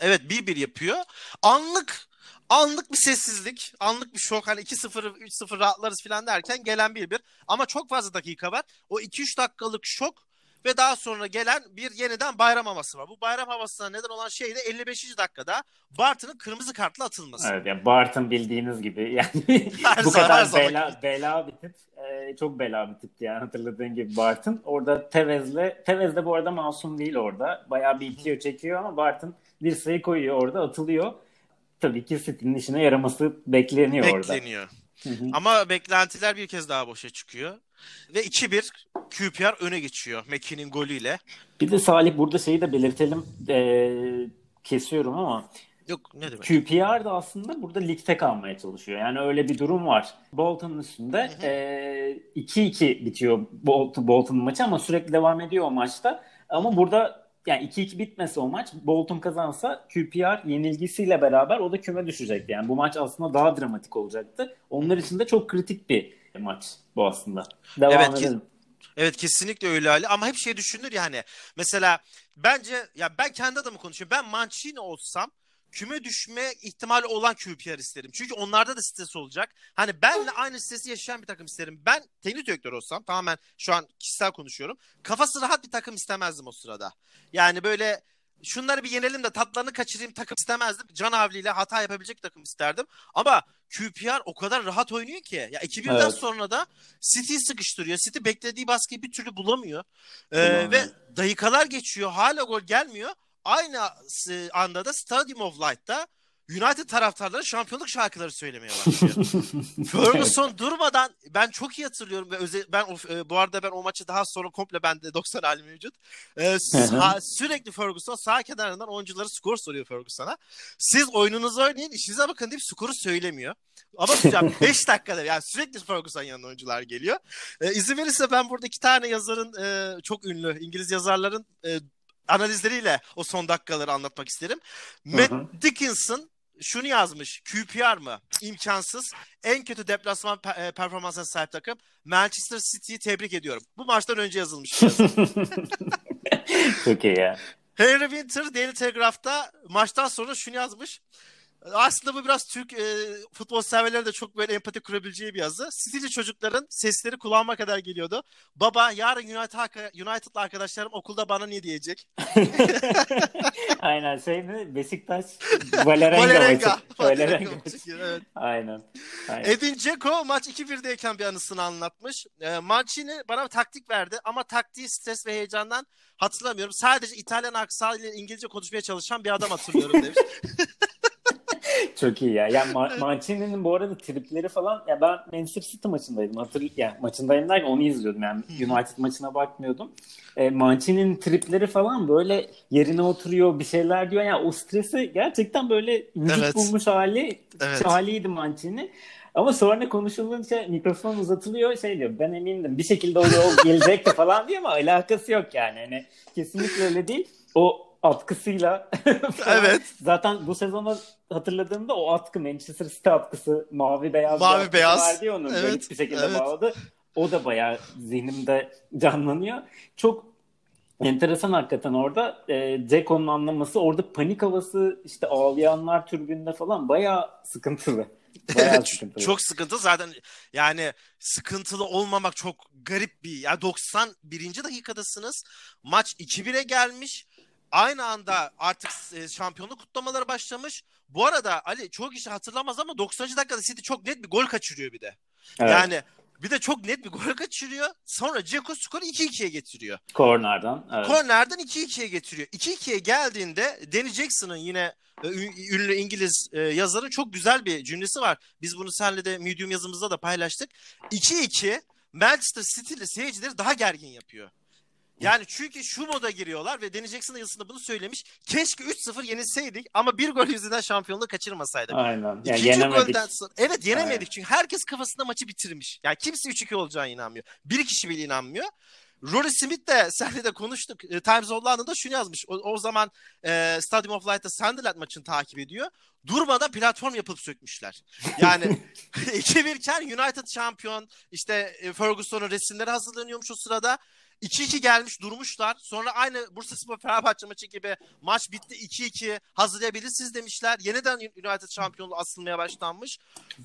Evet 1-1 yapıyor. Anlık anlık bir sessizlik, anlık bir şok. Hani 2-0, 3-0 rahatlarız falan derken gelen 1-1. Ama çok fazla dakika var. O 2-3 dakikalık şok ve daha sonra gelen bir yeniden bayram havası var. Bu bayram havasına neden olan şey de 55. dakikada Barton'ın kırmızı kartla atılması. Evet yani Barton bildiğiniz gibi yani *laughs* bu kadar bela, bela bir tip. E, çok bela bir tipti yani hatırladığın gibi Barton. Orada Tevez'le Tevez de bu arada masum değil orada. Bayağı bir itiyor çekiyor ama Barton bir sayı koyuyor orada atılıyor. Tabii ki City'nin işine yaraması bekleniyor, bekleniyor. orada. Bekleniyor. Ama beklentiler bir kez daha boşa çıkıyor. Ve 2-1 QPR öne geçiyor Meki'nin golüyle. Bir de Salih burada şeyi de belirtelim. Ee, kesiyorum ama Yok ne demek? QPR da aslında burada ligde kalmaya çalışıyor. Yani öyle bir durum var. Bolton'un üstünde hı hı. E, 2-2 bitiyor Bolton, Bolton'un maçı ama sürekli devam ediyor o maçta. Ama burada yani 2-2 bitmese o maç Bolton kazansa QPR yenilgisiyle beraber o da küme düşecekti. Yani bu maç aslında daha dramatik olacaktı. Onlar için de çok kritik bir maç bu aslında. Devam Evet, ki- edelim. Evet kesinlikle öyle Ali ama hep şey düşünür yani mesela bence ya ben kendi adımı konuşuyorum ben Mancini olsam küme düşme ihtimali olan QPR isterim. Çünkü onlarda da stres olacak. Hani benle aynı stresi yaşayan bir takım isterim. Ben teknik direktör olsam tamamen şu an kişisel konuşuyorum. Kafası rahat bir takım istemezdim o sırada. Yani böyle şunları bir yenelim de tatlarını kaçırayım takım istemezdim. Can havliyle hata yapabilecek takım isterdim. Ama QPR o kadar rahat oynuyor ki. Ya 2001'den Evet. sonra da City'yi sıkıştırıyor. City beklediği baskıyı bir türlü bulamıyor. Ee, ve dakikalar geçiyor. Hala gol gelmiyor. Aynı e, anda da Stadium of Light'ta United taraftarları şampiyonluk şarkıları söylemeye başlıyor. *laughs* Ferguson durmadan ben çok iyi hatırlıyorum ve özel, ben e, bu arada ben o maçı daha sonra komple bende *laughs* 90 hali mevcut. E, sağ- sürekli Ferguson sağ kenarından oyuncuları skor soruyor Ferguson'a. Siz oyununuzu oynayın işinize bakın deyip skoru söylemiyor. Ama 5 *laughs* dakikada yani sürekli Ferguson yanına oyuncular geliyor. E, izin verirse ben burada iki tane yazarın e, çok ünlü İngiliz yazarların e, analizleriyle o son dakikaları anlatmak isterim. Matt hı. Dickinson şunu yazmış. QPR mı? İmkansız. En kötü deplasman pe- e, performansına sahip takım. Manchester City'yi tebrik ediyorum. Bu maçtan önce yazılmış. *laughs* Çok iyi ya. Henry Winter Daily Telegraph'ta maçtan sonra şunu yazmış. Aslında bu biraz Türk e, futbol severleri de çok böyle empati kurabileceği bir yazı. City'li çocukların sesleri kulağıma kadar geliyordu. Baba yarın United, United'lı arkadaşlarım okulda bana ne diyecek? *laughs* Aynen şey mi? Beşiktaş Valerenga, Valerenga. Valerenga evet. Aynen. Aynen. Edin Dzeko maç 2-1'deyken bir anısını anlatmış. E, Mancini bana taktik verdi ama taktiği stres ve heyecandan hatırlamıyorum. Sadece İtalyan aksanıyla İngilizce konuşmaya çalışan bir adam hatırlıyorum demiş. *laughs* Çok iyi ya. Ya Ma- Mancini'nin bu arada tripleri falan ya ben Manchester City maçındaydım. Hatır yani maçındayım derken onu izliyordum yani. United maçına bakmıyordum. E, Mancini'nin tripleri falan böyle yerine oturuyor, bir şeyler diyor. Yani o stresi gerçekten böyle vücut Evet. bulmuş hali Evet. haliydi Mancini. Ama sonra konuşulunca mikrofon uzatılıyor şey diyor ben emindim bir şekilde o yol gelecekti falan diyor ama alakası yok yani. Hani kesinlikle öyle değil. O atkısıyla. *laughs* Evet. Zaten bu sezonu hatırladığımda o atkı Manchester City atkısı mavi beyaz Mavi beyaz. vardı ya onun Evet, garip bir şekilde evet. bağladı. O da bayağı zihnimde canlanıyor. Çok enteresan hakikaten orada. E, Ceko'nun anlaması orada panik havası işte ağlayanlar tribünde falan bayağı sıkıntılı. *laughs* Bayağı Evet, sıkıntılı. çok sıkıntı zaten yani sıkıntılı olmamak çok garip bir ya 91. dakikadasınız maç 2-1'e gelmiş aynı anda artık e, şampiyonluk kutlamaları başlamış bu arada Ali çok kişi hatırlamaz ama 90. dakikada City çok net bir gol kaçırıyor bir de Evet, yani bir de çok net bir gol kaçırıyor sonra Dzeko skoru 2-2'ye getiriyor Korner'dan. Evet. Korner'den 2-2'ye getiriyor. 2-2'ye geldiğinde Danny Jackson'ın yine e, ün- ünlü İngiliz e, yazarın çok güzel bir cümlesi var. Biz bunu seninle de Medium yazımızda da paylaştık. 2-2 Manchester City'li seyircileri daha gergin yapıyor. Yani çünkü şu moda giriyorlar ve Danny Jackson da yazısında bunu söylemiş. Keşke 3-0 yenilseydik ama bir gol yüzünden şampiyonluğu kaçırmasaydık. Aynen. Yani İkinci yenemedik. golden sonra evet yenemedik Aynen. çünkü herkes kafasında maçı bitirmiş. Yani kimse 3-2 olacağına inanmıyor. Bir kişi bile inanmıyor. Rory Smith de *laughs* seninle de konuştuk. E, Times of London'da şunu yazmış. O, o zaman e, Stadium of Light'ta Sunderland maçını takip ediyor. Durmadan platform yapıp sökmüşler. Yani *laughs* *laughs* 2-1 iken United şampiyon işte e, Ferguson'un resimleri hazırlanıyormuş o sırada. 2-2 gelmiş durmuşlar. Sonra aynı Bursa Spor Fenerbahçe maçı gibi maç bitti 2-2 hazırlayabilirsiniz demişler. Yeniden United şampiyonluğu asılmaya başlanmış.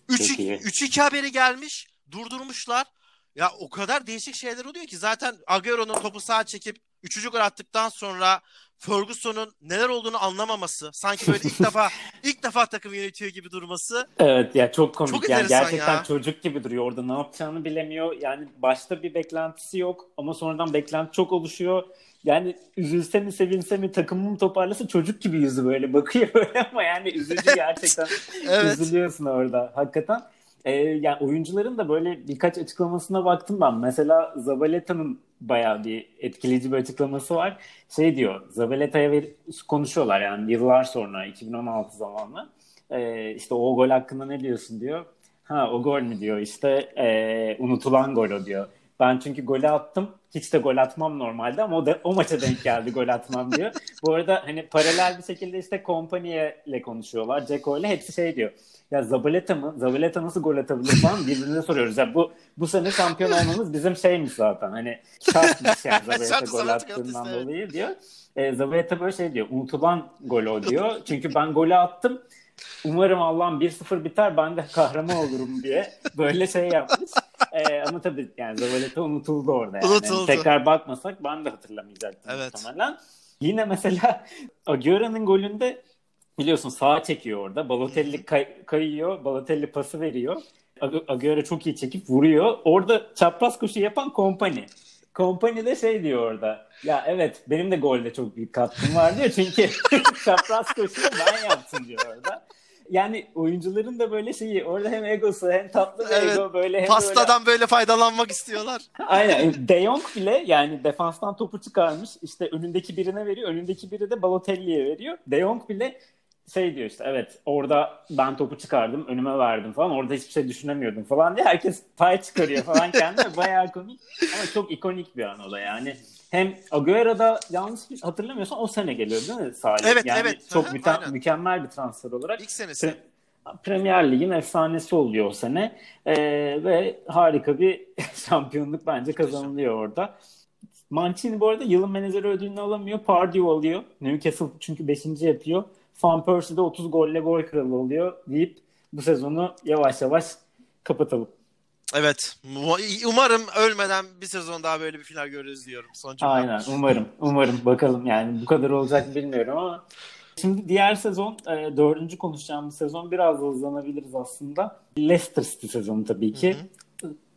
Çok 3-2 iyi. 3-2 haberi gelmiş. Durdurmuşlar. Ya o kadar değişik şeyler oluyor ki zaten Agüero'nun topu sağa çekip 3. gol attıktan sonra Ferguson'un neler olduğunu anlamaması, sanki böyle ilk defa *laughs* ilk defa takım yönetiyor gibi durması. Evet ya çok komik. Çok yani gerçekten ya. çocuk gibi duruyor. Orada ne yapacağını bilemiyor. Yani başta bir beklentisi yok ama sonradan beklenti çok oluşuyor. Yani üzülse mi sevinse mi takımımı toparlasa çocuk gibi yüzü böyle bakıyor *laughs* böyle ama yani üzücü gerçekten. *laughs* Evet. Üzülüyorsun orada hakikaten. Ee, yani oyuncuların da böyle birkaç açıklamasına baktım ben. Mesela Zabaleta'nın bayağı bir etkileyici bir açıklaması var. Şey diyor, Zabaleta'ya ver- konuşuyorlar yani yıllar sonra 2016 zamanlı. Ee, işte o gol hakkında ne diyorsun diyor. Ha o gol mü diyor işte ee, unutulan gol o diyor. Ben çünkü golü attım. Hiç de gol atmam normalde ama o da o maça denk geldi gol atmam diyor. *laughs* Bu arada hani paralel bir şekilde işte kompaniye ile konuşuyorlar. Ceko ile hepsi şey diyor. Ya Zabaleta mı? Zabaleta nasıl gol atabilir falan birbirine soruyoruz. Ya bu bu sene şampiyon olmamız bizim şeymiş zaten. Hani şartmış yani *laughs* Zabaleta gol attığından dolayı diyor. E, Zabaleta böyle şey diyor. Unutulan gol o diyor. Çünkü ben golü attım. Umarım Allah'ım 1-0 biter ben de kahraman olurum diye böyle şey yapmış. Ee, ama tabii yani Zavaleta unutuldu orada. Yani. Unutuldu. Tekrar bakmasak ben de hatırlamayacaktım Evet. muhtemelen. Yine mesela *laughs* Agüero'nun golünde biliyorsun sağa çekiyor orada. Balotelli kay- kayıyor. Balotelli pası veriyor. Ag- Agüero çok iyi çekip vuruyor. Orada çapraz koşu yapan kompani. Kompani de şey diyor orada. Ya evet benim de golde çok büyük katkım var diyor. Çünkü *laughs* çapraz koşuyu ben yaptım diyor orada. Yani oyuncuların da böyle şeyi orada hem egosu hem tatlı bir Evet, ego böyle hem Pastadan böyle faydalanmak istiyorlar. böyle *laughs* aynen De Jong bile yani defanstan topu çıkarmış işte önündeki birine veriyor önündeki biri de Balotelli'ye veriyor. De Jong bile şey diyor işte evet orada ben topu çıkardım önüme verdim falan orada hiçbir şey düşünemiyordum falan diye herkes pay çıkarıyor falan *laughs* kendine bayağı komik ama çok ikonik bir an o da yani. Hem Agüero'da yanlış hatırlamıyorsam o sene geliyor değil mi Salih? Evet, yani evet. Çok müte- aynen. mükemmel bir transfer olarak. İlk senesi. Pre- Premier Lig'in efsanesi oluyor o sene Ee, ve harika bir *laughs* şampiyonluk bence kazanılıyor orada. Mancini bu arada yılın menajeri ödülünü alamıyor. Pardew alıyor. Newcastle çünkü 5. yapıyor. Van Persie de 30 golle gol kralı oluyor deyip bu sezonu yavaş yavaş kapatalım. Evet. Umarım ölmeden bir sezon daha böyle bir final görürüz diyorum. Son. Aynen umarım. Umarım bakalım yani bu kadar olacak bilmiyorum ama Şimdi diğer sezon, e, dördüncü konuşacağımız sezon biraz da hızlanabiliriz aslında. Leicester City sezonu tabii ki.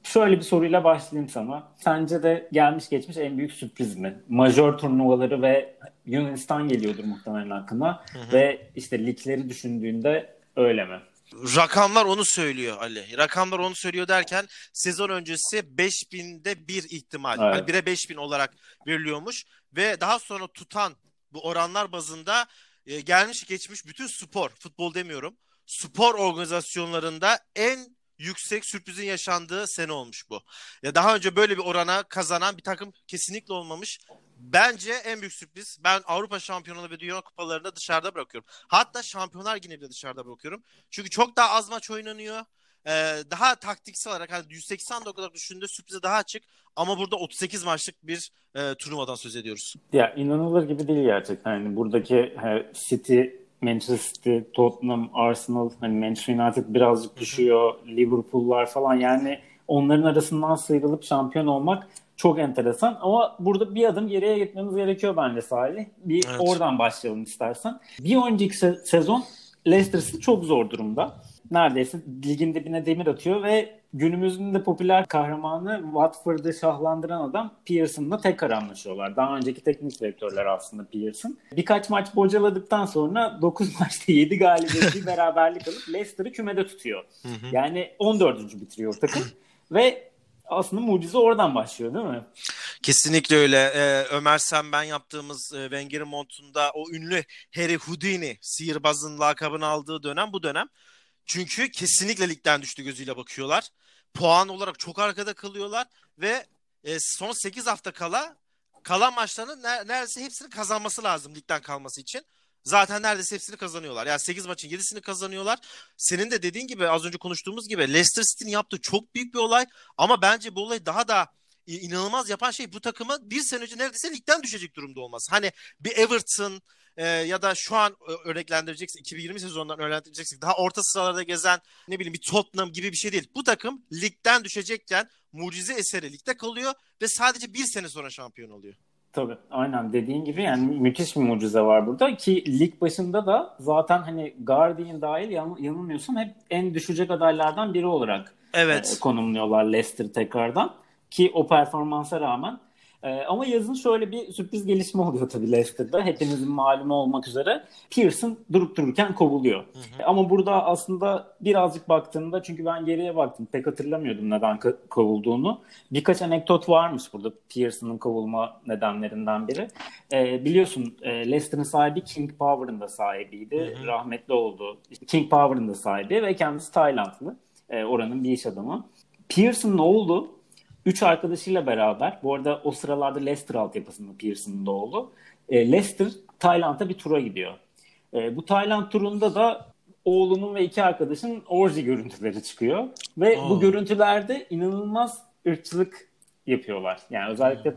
Şöyle bir soruyla başlayayım sana. Sence de gelmiş geçmiş en büyük sürpriz mi? Majör turnuvaları ve Yunanistan geliyordur muhtemelen aklına. Ve işte ligleri düşündüğünde öyle mi? Rakamlar onu söylüyor Ali. Rakamlar onu söylüyor derken sezon öncesi 5000'de bir ihtimal. Evet. Yani 1'e 5000 olarak veriliyormuş ve daha sonra tutan bu oranlar bazında e, gelmiş geçmiş bütün spor, futbol demiyorum. Spor organizasyonlarında en yüksek sürprizin yaşandığı sene olmuş bu. Ya daha önce böyle bir orana kazanan bir takım kesinlikle olmamış. Bence en büyük sürpriz. Ben Avrupa Şampiyonası ve Dünya Kupalarını dışarıda bırakıyorum. Hatta Şampiyonlar Ligi'ni bile dışarıda bırakıyorum. Çünkü çok daha az maç oynanıyor. Ee, daha taktiksel olarak hani 180 dakikalık düşündüğü sürprize daha açık. Ama burada 38 maçlık bir e, turnuvadan söz ediyoruz. Ya inanılır gibi değil gerçekten. Yani buradaki he, City, Manchester City, Tottenham, Arsenal, hani Manchester United birazcık düşüyor. Liverpool'lar falan yani onların arasından sıyrılıp şampiyon olmak çok enteresan. Ama burada bir adım geriye gitmemiz gerekiyor bence Salih. Bir Evet. oradan başlayalım istersen. Bir önceki se- sezon Leicester City çok zor durumda. Neredeyse ligin dibine demir atıyor ve günümüzün de popüler kahramanı Watford'ı şahlandıran adam Pearson'la tekrar anlaşıyorlar. Daha önceki teknik direktörler aslında Pearson. Birkaç maç bocaladıktan sonra 9 *laughs* maçta 7 galibiyet bir beraberlik alıp Leicester'ı kümede tutuyor. Yani 14. bitiriyor takım ve aslında mucize oradan başlıyor değil mi? Kesinlikle öyle. Ee, Ömer sen ben yaptığımız e, Wenger'in montunda o ünlü Harry Houdini sihirbazın lakabını aldığı dönem bu dönem. Çünkü kesinlikle ligden düştü gözüyle bakıyorlar. Puan olarak çok arkada kalıyorlar ve e, son 8 hafta kala kalan maçlarının ner- neredeyse hepsini kazanması lazım ligden kalması için. Zaten neredeyse hepsini kazanıyorlar. Yani 8 maçın 7'sini kazanıyorlar. Senin de dediğin gibi az önce konuştuğumuz gibi Leicester City'nin yaptığı çok büyük bir olay ama bence bu olay daha da inanılmaz yapan şey bu takımı bir sene önce neredeyse ligden düşecek durumda olması. Hani bir Everton e, ya da şu an ö- örneklendireceksek 2020 sezonundan örneklendireceksek daha orta sıralarda gezen ne bileyim bir Tottenham gibi bir şey değil. Bu takım ligden düşecekken mucize eseri ligde kalıyor ve sadece bir sene sonra şampiyon oluyor. Tabii aynen dediğin gibi yani müthiş bir mucize var burada ki lig başında da zaten hani Guardian dahil yan- yanılmıyorsam hep en düşecek adaylardan biri olarak Evet. e, konumluyorlar Leicester tekrardan ki o performansa rağmen. E, ama yazın şöyle bir sürpriz gelişme oluyor tabii Leicester'da. Hepinizin malumu olmak üzere. Pearson durup dururken kovuluyor. E, Ama burada aslında birazcık baktığımda çünkü ben geriye baktım pek hatırlamıyordum neden ko- kovulduğunu. Birkaç anekdot varmış burada Pearson'ın kovulma nedenlerinden biri. E, biliyorsun e, Leicester'ın sahibi King Power'ın da sahibiydi. Rahmetli oldu. King Power'ın da sahibi ve kendisi Taylandlı. E, oranın bir iş adamı. Pearson ne oldu? Üç arkadaşıyla beraber bu arada o sıralarda Leicester altyapısında Pearson'ın da oğlu. E, Leicester Tayland'a bir tura gidiyor. E, bu Tayland turunda da oğlunun ve iki arkadaşın orji görüntüleri çıkıyor. Ve Aa. bu görüntülerde inanılmaz ırkçılık yapıyorlar. Yani özellikle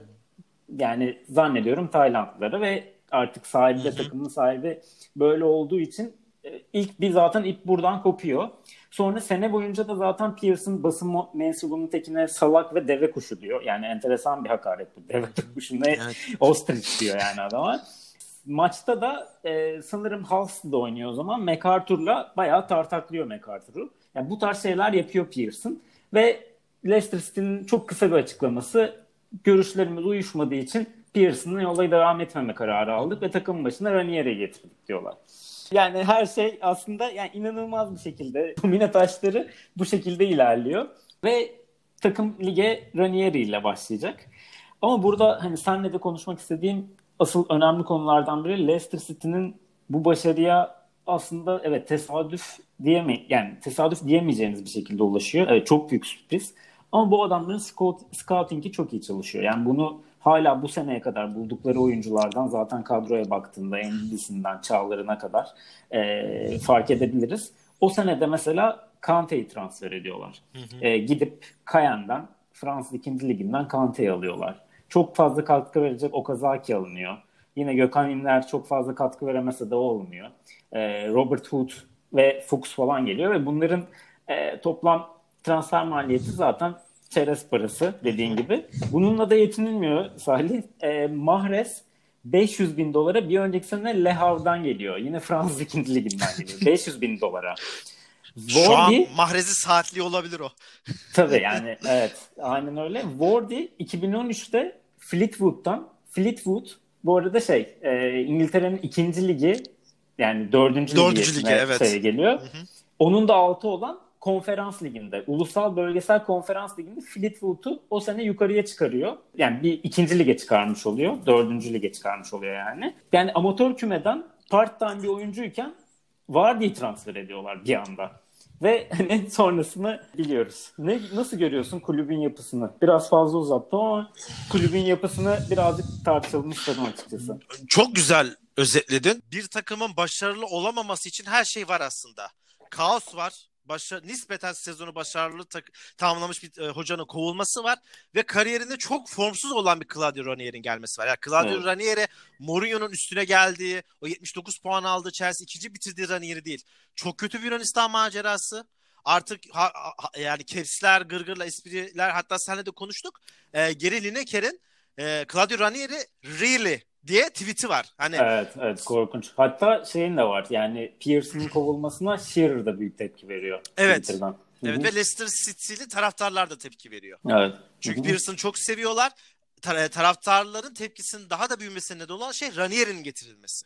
yani zannediyorum Taylandlılara ve artık sahibi de takımın sahibi böyle olduğu için e, ilk bir zaten ip buradan kopuyor. Sonra sene boyunca da zaten Pearson basın mensubunun tekine salak ve deve kuşu diyor. Yani enteresan bir hakaret bu. Deve kuşu ne? Evet. Ostrich diyor yani adama. Maçta da e, sanırım Halstead oynuyor o zaman. MacArthur'la bayağı tartaklıyor MacArthur'u. Yani bu tarz şeyler yapıyor Pearson. Ve Leicester City'nin çok kısa bir açıklaması görüşlerimiz uyuşmadığı için Pearson'ın olayı devam etmeme kararı aldık ve takım başına Ranier'i getirdik diyorlar. Yani her şey aslında yani inanılmaz bir şekilde *laughs* domino taşları bu şekilde ilerliyor ve takım lige Ranieri ile başlayacak. Ama burada hani senle de konuşmak istediğim asıl önemli konulardan biri Leicester City'nin bu başarıya aslında evet tesadüf diyeme yani tesadüf diyemeyeceğiniz bir şekilde ulaşıyor. Evet çok büyük sürpriz. Ama bu adamların scout, scouting'i çok iyi çalışıyor. Yani bunu hala bu seneye kadar buldukları oyunculardan zaten kadroya baktığında Endisi'nden Çağlar'ına kadar e, fark edebiliriz. O senede mesela Kante'yi transfer ediyorlar. E, gidip Cayenne'den Fransız 2. liginden Kante'yi alıyorlar. Çok fazla katkı verecek Okazaki alınıyor. Yine Gökhan İnler çok fazla katkı veremese de olmuyor. E, Robert Hood ve Fuchs falan geliyor ve bunların e, toplam transfer maliyeti zaten çerez parası dediğin gibi. Bununla da yetinilmiyor Salih. E, Mahrez 500 bin dolara bir önceki sene Le Havre'dan geliyor. Yine Fransız 2. liginden geliyor. *laughs* 500 bin dolara. Şu an Wardy, mahrezi saatli olabilir o. tabii *laughs* yani evet aynen öyle. Wardy 2013'te Fleetwood'dan Fleetwood bu arada şey e, İngiltere'nin ikinci ligi yani dördüncü, Dördüncü ligi ligi, evet. geliyor. Onun da altı olan konferans liginde, ulusal bölgesel konferans liginde Fleetwood'u o sene yukarıya çıkarıyor. Yani bir ikinci lige çıkarmış oluyor. Dördüncü lige çıkarmış oluyor yani. Yani amatör kümeden part-time bir oyuncuyken Vardy'yi transfer ediyorlar bir anda. Ve *laughs* hani sonrasını biliyoruz. Ne, nasıl görüyorsun kulübün yapısını? Biraz fazla uzattım ama kulübün yapısını birazcık tartışalım istedim açıkçası. Çok güzel özetledin. Bir takımın başarılı olamaması için her şey var aslında. Kaos var. Başa, nispeten sezonu başarılı tak, tamamlamış bir e, hocanın kovulması var ve kariyerinde çok formsuz olan bir Claudio Ranier'in gelmesi var. Yani Claudio Evet. Ranieri Mourinho'nun üstüne geldiği, o 79 puan aldığı Chelsea ikinci bitirdiği Ranieri değil. Çok kötü bir Yunanistan macerası. Artık ha, ha- yani kepsler, gırgırla espriler hatta seninle de konuştuk. E, Geri Lineker'in e, Claudio Ranieri really diye tweet'i var. Hani Evet, evet korkunç. Hatta şeyin de var yani Pearson'ın kovulmasına Shearer da büyük tepki veriyor. Evet. Twitter'dan. Evet Hı hı. ve Leicester City'li taraftarlar da tepki veriyor. Evet. Çünkü Hı hı. Pearson'ı çok seviyorlar. Tar- taraftarların tepkisinin daha da büyümesine neden olan şey Ranieri'nin getirilmesi.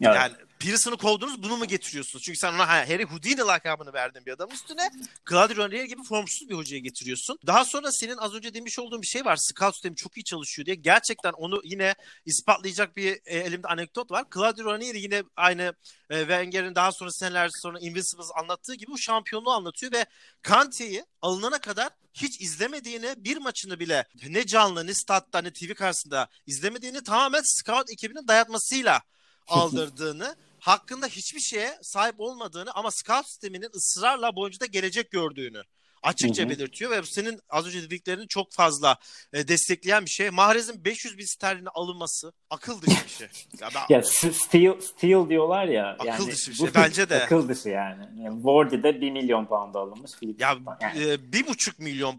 Evet. Yani Pearson'ı kovdunuz bunu mu getiriyorsunuz? Çünkü sen ona ha, Harry Houdini lakabını verdin bir adam üstüne. Claudio Ranieri gibi formsuz bir hocayı getiriyorsun. Daha sonra senin az önce demiş olduğun bir şey var. Scout sistemi çok iyi çalışıyor diye. Gerçekten onu yine ispatlayacak bir e, elimde anekdot var. Claudio Ranieri yine aynı e, Wenger'in daha sonra seneler sonra Invincibles anlattığı gibi bu şampiyonluğu anlatıyor ve Kante'yi alınana kadar hiç izlemediğini bir maçını bile ne canlı ne statta ne TV karşısında izlemediğini tamamen scout ekibinin dayatmasıyla aldırdığını hakkında hiçbir şeye sahip olmadığını ama scout sisteminin ısrarla bu oyuncuda gelecek gördüğünü açıkça Hı hı. belirtiyor ve senin az önce dediklerini çok fazla e, destekleyen bir şey. Mahrez'in 500 bin sterline alınması akıl dışı bir şey. Ya ben- Ya steal, steal diyorlar ya. Akıl yani dışı bir şey, bence de. Akıl dışı yani. yani Wardy'de 1 milyon pound alınmış. Ya yani, e, bir buçuk milyon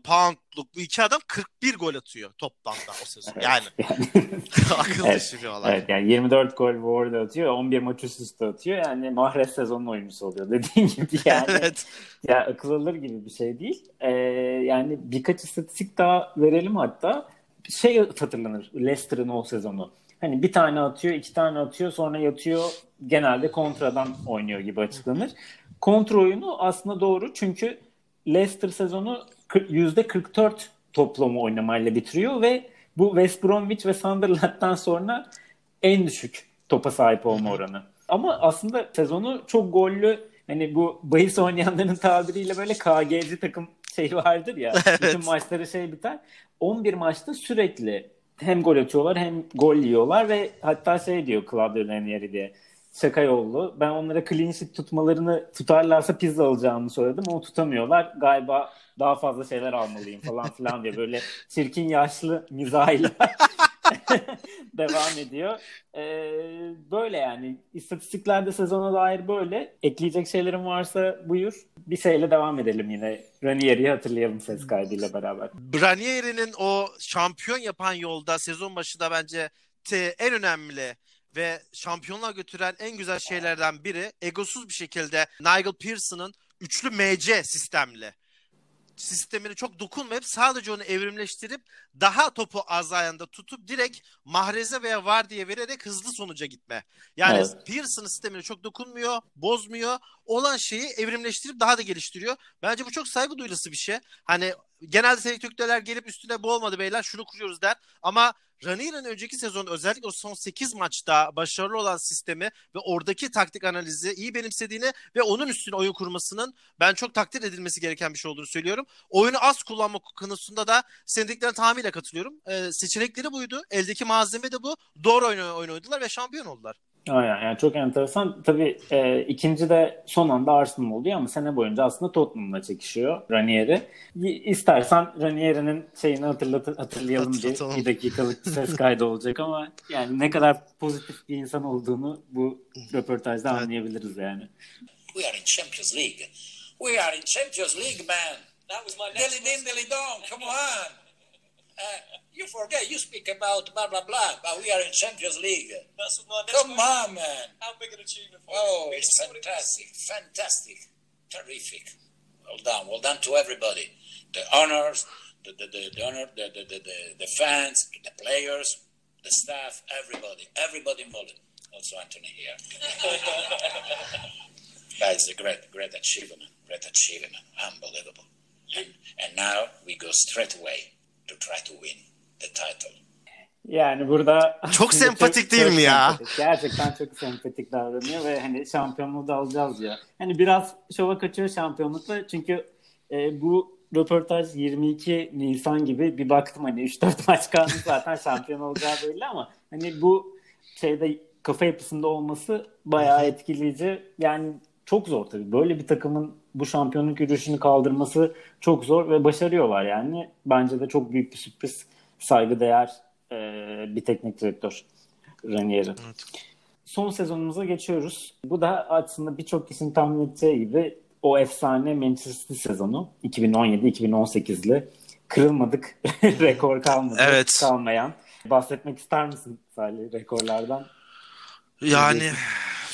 poundluk bu iki adam 41 gol atıyor toplamda o sezon. Yani yani, *laughs* akıl Evet, dışı bir olay. evet yani 24 gol Wardy atıyor. 11 maç üst üste atıyor. Yani Mahrez sezonun oyuncusu oluyor. Dediğin gibi *laughs* yani. evet. Ya akıl alır gibi bir şey değil. Ee, yani birkaç istatistik daha verelim hatta. Şey hatırlanır Leicester'ın o sezonu. Hani bir tane atıyor, iki tane atıyor, sonra yatıyor. Genelde kontradan oynuyor gibi açıklanır. Kontra oyunu aslında doğru çünkü Leicester sezonu %44 toplamı oynamayla bitiriyor ve bu West Bromwich ve Sunderland'dan sonra en düşük topa sahip olma oranı. Ama aslında sezonu çok gollü hani bu bahis oynayanların tabiriyle böyle KG'ci takım şey vardır ya. *laughs* Evet. Bütün maçları şey biter. 11 maçta sürekli hem gol atıyorlar hem gol yiyorlar ve hatta şey diyor Claudio Ranieri diye şaka yollu. Ben onlara clean sheet tutmalarını tutarlarsa pizza alacağımı söyledim ama tutamıyorlar. Galiba daha fazla şeyler almalıyım falan filan diye böyle çirkin yaşlı mizahıyla *laughs* devam ediyor. Ee, böyle yani istatistiklerde sezona dair böyle. Ekleyecek şeylerin varsa buyur. Bir şeyle devam edelim yine. Ranieri'yi hatırlayalım ses kaydıyla beraber. Ranieri'nin o şampiyon yapan yolda sezon başında bence en önemli ve şampiyonluğa götüren en güzel şeylerden biri egosuz bir şekilde Nigel Pearson'ın üçlü MC sistemli sistemini çok dokunmayıp sadece onu evrimleştirip daha topu az ayağında tutup direkt mahreze veya var diye vererek hızlı sonuca gitme. Yani Evet. Pearson sistemine çok dokunmuyor, bozmuyor. Olan şeyi evrimleştirip daha da geliştiriyor. Bence bu çok saygı duyulası bir şey. Hani genelde teknik direktörler gelip üstüne bu olmadı beyler şunu kuruyoruz der. Ama Ranieri'nin önceki sezon özellikle o son 8 maçta başarılı olan sistemi ve oradaki taktik analizi iyi benimsediğini ve onun üstüne oyun kurmasının ben çok takdir edilmesi gereken bir şey olduğunu söylüyorum. Oyunu az kullanma konusunda da senin dediklerine tamamıyla katılıyorum. Ee, seçenekleri buydu. Eldeki malzeme de bu. Doğru oyun, oyun oynadılar ve şampiyon oldular. Aynen yani çok enteresan. Tabii e, ikinci de son anda Arsenal oluyor ama sene boyunca aslında Tottenham'la çekişiyor Ranieri. İstersen Ranieri'nin şeyini hatırlat hatırlayalım diye bir dakikalık bir ses kaydı olacak ama yani ne kadar pozitif bir insan olduğunu bu röportajda Evet. anlayabiliriz yani. We are in Champions League. We are in Champions League, man. That was my Dilly next din, dilly dong. Come on. Uh, you forget. You speak about blah blah blah, but we are in Champions League. That's Come on, man. How big an achievement for Oh, you? it's what it was. fantastic, fantastic, terrific. Well done, well done to everybody. The honors, the the the, the honor, the, the the the fans, the players, the staff, everybody, everybody involved. Also Anthony here. *laughs* that is a great, great achievement, great achievement, unbelievable. And, and now we go straight away to try to win the title. Yani burada *laughs* Çok sempatik değil mi ya? sempatik. Gerçekten çok sempatik davranıyor ve hani şampiyonluğu da alacağız diyor. Hani biraz şova kaçıyor şampiyonlukla çünkü e, bu röportaj 22 Nisan gibi bir baktım hani 3-4 *laughs* maç kaldı zaten şampiyon olacağı belli ama hani bu şeyde kafa yapısında olması bayağı etkileyici. Yani çok zor tabii. Böyle bir takımın bu şampiyonluk yürüyüşünü kaldırması çok zor ve başarıyorlar yani. Bence de çok büyük bir sürpriz. Saygıdeğer e, bir teknik direktör Ranieri. Son sezonumuza geçiyoruz. Bu da aslında birçok kişinin tahmin edeceği gibi o efsane Manchester City sezonu 2017-2018'li kırılmadık *laughs* rekor kalmadı Evet. kalmayan. Bahsetmek ister misin Salih rekorlardan? Yani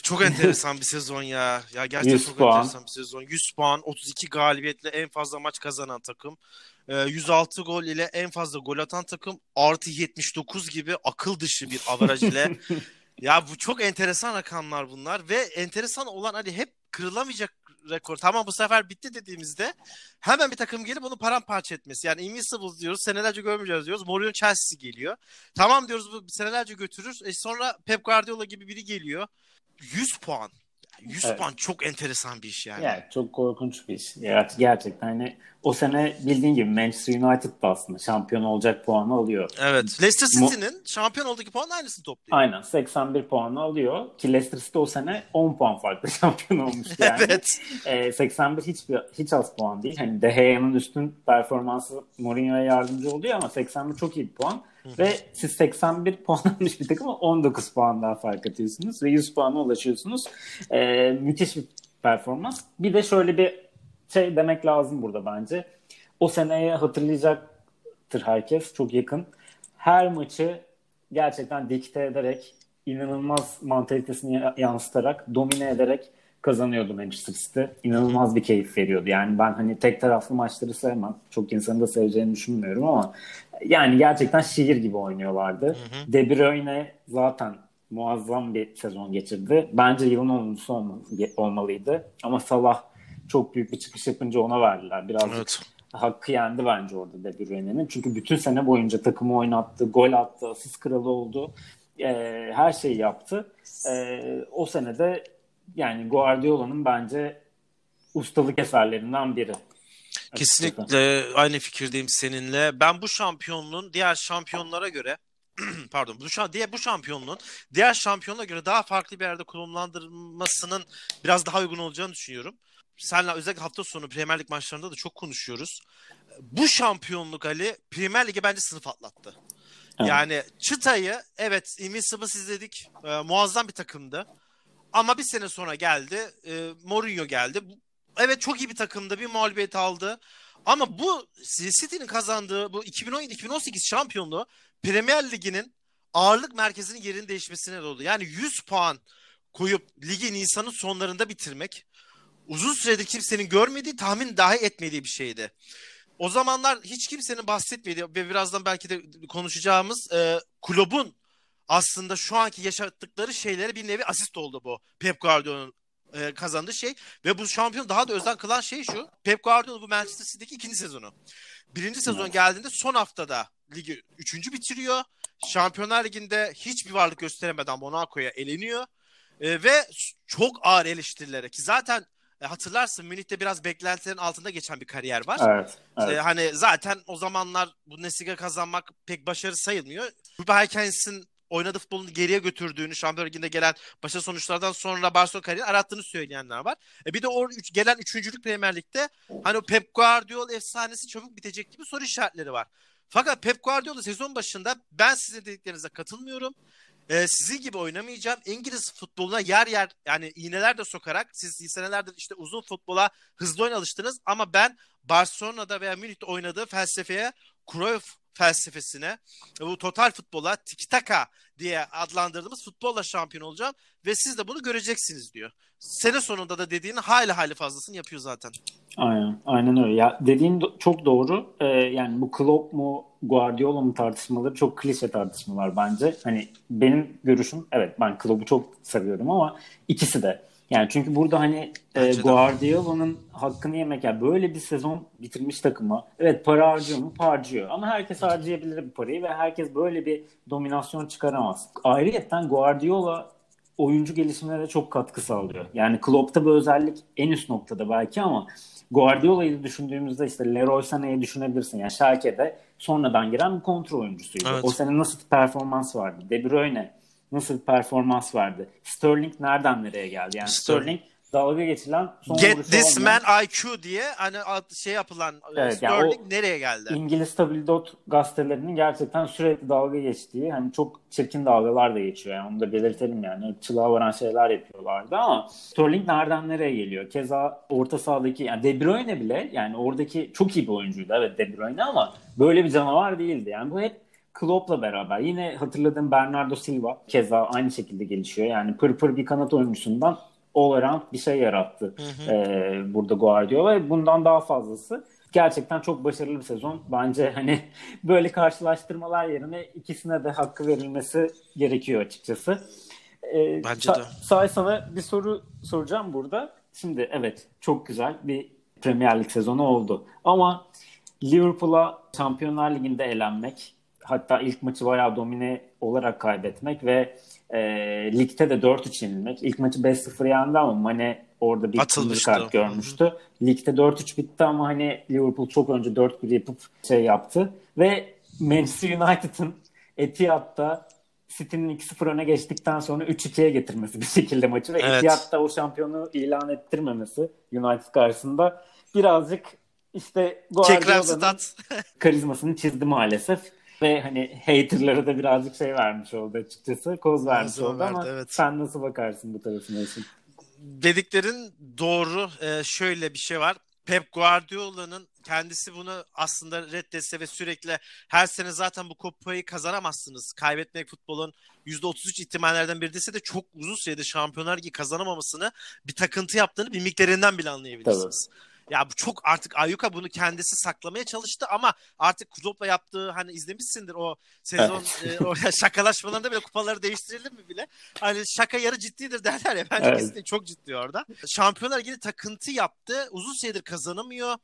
çok enteresan bir sezon ya. Ya gerçekten 100 çok puan. enteresan bir sezon. 100 puan, 32 galibiyetle en fazla maç kazanan takım. Ee, 106 gol ile en fazla gol atan takım. Artı 79 gibi akıl dışı bir averaj ile. *laughs* ya bu çok enteresan rakamlar bunlar ve enteresan olan hani hep kırılamayacak rekor. Tamam bu sefer bitti dediğimizde hemen bir takım gelip onu paramparça etmesi. Yani Invincible diyoruz, senelerce görmeyeceğiz diyoruz. Mourinho Chelsea geliyor. Tamam diyoruz bu senelerce götürür. E sonra Pep Guardiola gibi biri geliyor. 100 puan. 100 Evet. puan çok enteresan bir iş yani. Yani çok korkunç bir iş. Ger- gerçekten hani o sene bildiğin gibi Manchester United da aslında şampiyon olacak puanı alıyor. Evet. Leicester City'nin şampiyon olduğu puan aynısını topluyor. Aynen 81 puanı alıyor ki Leicester City o sene 10 puan farklı *laughs* şampiyon olmuştu yani. Evet. Ee, 81 hiç hiç az puan değil. Hani De Gea'nın üstün performansı Mourinho'ya yardımcı oluyor ama 81 çok iyi bir puan. Ve siz 81 *laughs* puan almış bir takıma 19 puan daha fark atıyorsunuz ve 100 puana ulaşıyorsunuz. Ee, müthiş bir performans. Bir de şöyle bir şey demek lazım burada bence. O seneye hatırlayacaktır herkes çok yakın. Her maçı gerçekten dikte ederek inanılmaz mantalitesini ya- yansıtarak, domine ederek kazanıyordu Manchester City. İnanılmaz bir keyif veriyordu. Yani ben hani tek taraflı maçları sevmem. Çok insanın da seveceğini düşünmüyorum ama yani gerçekten şiir gibi oynuyorlardı. De Bruyne zaten muazzam bir sezon geçirdi. Bence yılın oyuncusu olmalı, olmalıydı. Ama Salah çok büyük bir çıkış yapınca ona verdiler. Birazcık Evet. hakkı yendi bence orada De Bruyne'nin. Çünkü bütün sene boyunca takımı oynattı, gol attı, asist kralı oldu. Ee, her şeyi yaptı. Ee, o senede yani Guardiola'nın bence ustalık eserlerinden biri. Kesinlikle aynı fikirdeyim seninle. Ben bu şampiyonluğun diğer şampiyonlara göre *clears throat* pardon bu şa- diye bu şampiyonluğun diğer şampiyonlara göre daha farklı bir yerde konumlandırılmasının biraz daha uygun olacağını düşünüyorum. Seninle özellikle hafta sonu Premier Lig maçlarında da çok konuşuyoruz. Bu şampiyonluk Ali Premier Lig'e bence sınıf atlattı. Evet. Yani çıtayı evet Invincibles izledik. Ee, muazzam bir takımdı. Ama bir sene sonra geldi. E, Mourinho geldi. Evet çok iyi bir takımdı. Bir mağlubiyet aldı. Ama bu City'nin kazandığı bu 2017-2018 şampiyonluğu Premier Ligi'nin ağırlık merkezinin yerini değişmesine de. Yani 100 puan koyup ligi Nisan'ın sonlarında bitirmek uzun süredir kimsenin görmediği, tahmin dahi etmediği bir şeydi. O zamanlar hiç kimsenin bahsetmediği ve birazdan belki de konuşacağımız e, kulübün aslında şu anki yaşattıkları şeylere bir nevi asist oldu bu Pep Guardiola'nın e, kazandığı şey ve bu şampiyon daha da özel kılan şey şu Pep Guardiola bu Manchester City'deki ikinci sezonu. Birinci sezon geldiğinde son haftada ligi üçüncü bitiriyor. Şampiyonlar Ligi'nde hiçbir varlık gösteremeden Monaco'ya eleniyor. E, ve çok ağır eleştirilere ki zaten e, hatırlarsın Münih'te biraz beklentilerin altında geçen bir kariyer var. Evet. evet. Ee, hani zaten o zamanlar Bundesliga kazanmak pek başarı sayılmıyor. Ruben Heykens'in oynadığı futbolunu geriye götürdüğünü, Şampiyonlar Ligi'nde gelen başarılı sonuçlardan sonra Barcelona kariyerini arattığını söyleyenler var. E bir de o üç, gelen üçüncülük Premier Lig'de hani o Pep Guardiola efsanesi çabuk bitecek gibi soru işaretleri var. Fakat Pep Guardiola sezon başında ben sizin dediklerinize katılmıyorum. Ee, sizin gibi oynamayacağım. İngiliz futboluna yer yer yani iğneler de sokarak siz senelerdir işte uzun futbola hızlı oyuna alıştınız ama ben Barcelona'da veya Münih'te oynadığı felsefeye Cruyff felsefesine bu total futbola tiki taka diye adlandırdığımız futbolla şampiyon olacağım ve siz de bunu göreceksiniz diyor. Sene sonunda da dediğinin hayli hayli fazlasını yapıyor zaten. Aynen, aynen öyle. Ya dediğin çok doğru. Ee, yani bu Klopp mu Guardiola mı tartışmaları çok klişe tartışmalar bence. Hani benim görüşüm evet ben Klopp'u çok seviyorum ama ikisi de. Yani çünkü burada hani e. Guardiola'nın hakkını yemek yani böyle bir sezon bitirmiş takıma evet para harcıyor mu? Harcıyor. Ama herkes harcayabilir bu parayı ve herkes böyle bir dominasyon çıkaramaz. Ayrıyeten Guardiola oyuncu gelişimine de çok katkı sağlıyor. Yani Klopp'ta bu özellik en üst noktada belki ama Guardiola'yı düşündüğümüzde işte Leroy Sané'yi düşünebilirsin. Yani Schalke'de sonradan giren bir kontrol oyuncusuydu. Evet. O sene nasıl performans vardı? De Bruyne nasıl bir performans vardı? Sterling nereden nereye geldi? Yani Sterling. Sterling dalga geçilen son Get this olmayan- man IQ diye hani şey yapılan Evet, yani Sterling o- nereye geldi? İngiliz tabildot gazetelerinin gerçekten sürekli dalga geçtiği hani çok çirkin dalgalar da geçiyor yani onu da belirtelim yani çılığa varan şeyler yapıyorlardı ama Sterling nereden nereye geliyor? Keza orta sahadaki yani De Bruyne bile yani oradaki çok iyi bir oyuncuydu evet De Bruyne ama böyle bir canavar değildi. Yani bu hep Klopp'la beraber. Yine hatırladığım Bernardo Silva keza aynı şekilde gelişiyor. Yani pır pır bir kanat oyuncusundan all around bir şey yarattı ee, burada Guardiola ve bundan daha fazlası. Gerçekten çok başarılı bir sezon. Bence hani *laughs* böyle karşılaştırmalar yerine ikisine de hakkı verilmesi gerekiyor açıkçası. Ee, Bence de. Say sana bir soru soracağım burada. Şimdi evet çok güzel bir Premier Lig sezonu oldu. Ama Liverpool'a Şampiyonlar Ligi'nde elenmek, hatta ilk maçı bayağı domine olarak kaybetmek ve e, ligde de 4-3 yenilmek. İlk maçı 5-0 yendi ama Mane orada bir kırmızı kart görmüştü. Ligde 4-3 bitti ama hani Liverpool çok önce 4-1 yapıp şey yaptı. Ve Manchester United'ın Etihad'da City'nin 2-0 öne geçtikten sonra 3-2'ye getirmesi bir şekilde maçı ve Evet. Etihad'da o şampiyonu ilan ettirmemesi United karşısında birazcık işte Guardiola'nın karizmasını çizdi maalesef. Ve hani haterlara da birazcık şey vermiş oldu açıkçası. Koz vermiş Malzeme oldu ama verdi, evet. sen nasıl bakarsın bu tarafına için? dediklerin doğru. Ee, şöyle bir şey var. Pep Guardiola'nın kendisi bunu aslında reddetse ve sürekli her sene zaten bu kupayı kazanamazsınız. Kaybetmek futbolun %33 ihtimallerden biri dese de çok uzun süredir Şampiyonlar Ligi kazanamamasını bir takıntı yaptığını mimiklerinden bile anlayabilirsiniz. Ya bu çok artık Ayuka bunu kendisi saklamaya çalıştı ama artık Klopp'la yaptığı hani izlemişsindir o sezon e, o *laughs* şakalaşmalarında bile kupaları değiştirilir mi bile? Hani şaka yarı ciddidir derler ya. Bence Evet. kesinlikle çok ciddi orada. Şampiyonlar Ligi'ne takıntı yaptı. Uzun süredir kazanamıyor.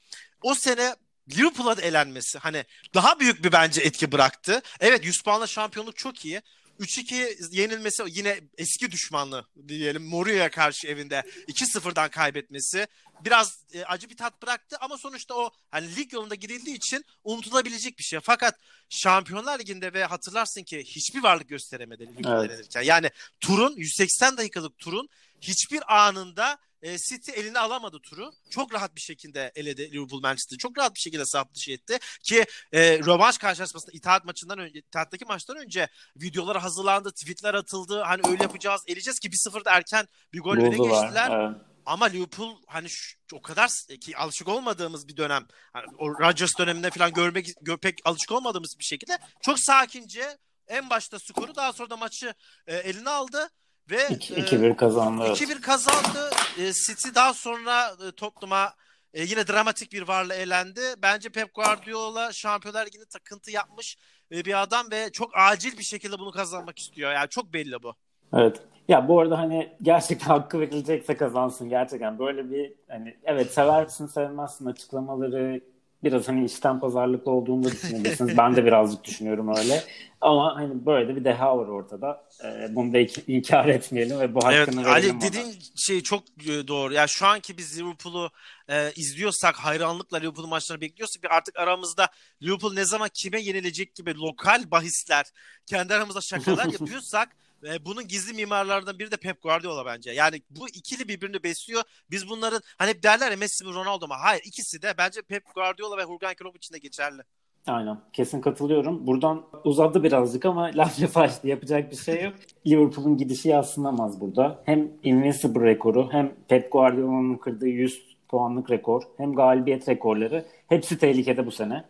O sene Liverpool'a da elenmesi hani daha büyük bir bence etki bıraktı. Evet 100 puanla şampiyonluk çok iyi. 3-2 yenilmesi yine eski düşmanlı diyelim Mourinho'ya karşı evinde 2-0'dan kaybetmesi biraz e, acı bir tat bıraktı ama sonuçta o hani lig yolunda gidildiği için unutulabilecek bir şey. Fakat Şampiyonlar Ligi'nde ve hatırlarsın ki hiçbir varlık gösteremedi Evet. Yani turun 180 dakikalık turun hiçbir anında e, City eline alamadı turu. Çok rahat bir şekilde eledi Liverpool Manchester'ı. Çok rahat bir şekilde sahip dışı etti. Ki e, rövanş karşılaşmasında İttihat maçından önce, İttihat'taki maçtan önce videolar hazırlandı, tweetler atıldı. Hani öyle yapacağız, eleyeceğiz ki 1-0'da erken bir gol öne geçtiler. Evet. Ama Liverpool hani şu, o kadar ki alışık olmadığımız bir dönem. Hani o Rodgers döneminde falan görmek gö- pek alışık olmadığımız bir şekilde çok sakince en başta skoru daha sonra da maçı e, eline aldı ve İki- e, 2-1 kazandı. evet. 2-1 kazandı. E, City daha sonra e, Tottenham'a e, yine dramatik bir varla elendi. Bence Pep Guardiola Şampiyonlar Ligi'ni takıntı yapmış e, bir adam ve çok acil bir şekilde bunu kazanmak istiyor. Yani çok belli bu. Evet. Ya bu arada hani gerçekten *laughs* hakkı verilecekse kazansın gerçekten. Böyle bir hani evet seversin sevmezsin açıklamaları biraz hani işten pazarlıklı olduğunu da *laughs* düşünebilirsiniz. ben de birazcık düşünüyorum öyle. Ama hani böyle de bir deha var ortada. Ee, bunu da inkar etmeyelim ve bu hakkını Evet Ali ona. dediğin şey çok e, doğru. Yani şu anki biz Liverpool'u e, izliyorsak hayranlıkla Liverpool maçlarını bekliyorsak bir artık aramızda Liverpool ne zaman kime yenilecek gibi lokal bahisler kendi aramızda şakalar *laughs* yapıyorsak e, bunun gizli mimarlarından biri de Pep Guardiola bence. Yani bu ikili birbirini besliyor. Biz bunların hani hep derler ya Messi mi Ronaldo mu? Hayır ikisi de bence Pep Guardiola ve Jurgen Klopp için de geçerli. Aynen. Kesin katılıyorum. Buradan uzadı birazcık ama *laughs* laf lafa açtı. Yapacak bir şey yok. Liverpool'un gidişi yadsınamaz burada. Hem Invincible rekoru hem Pep Guardiola'nın kırdığı 100 puanlık rekor hem galibiyet rekorları hepsi tehlikede bu sene.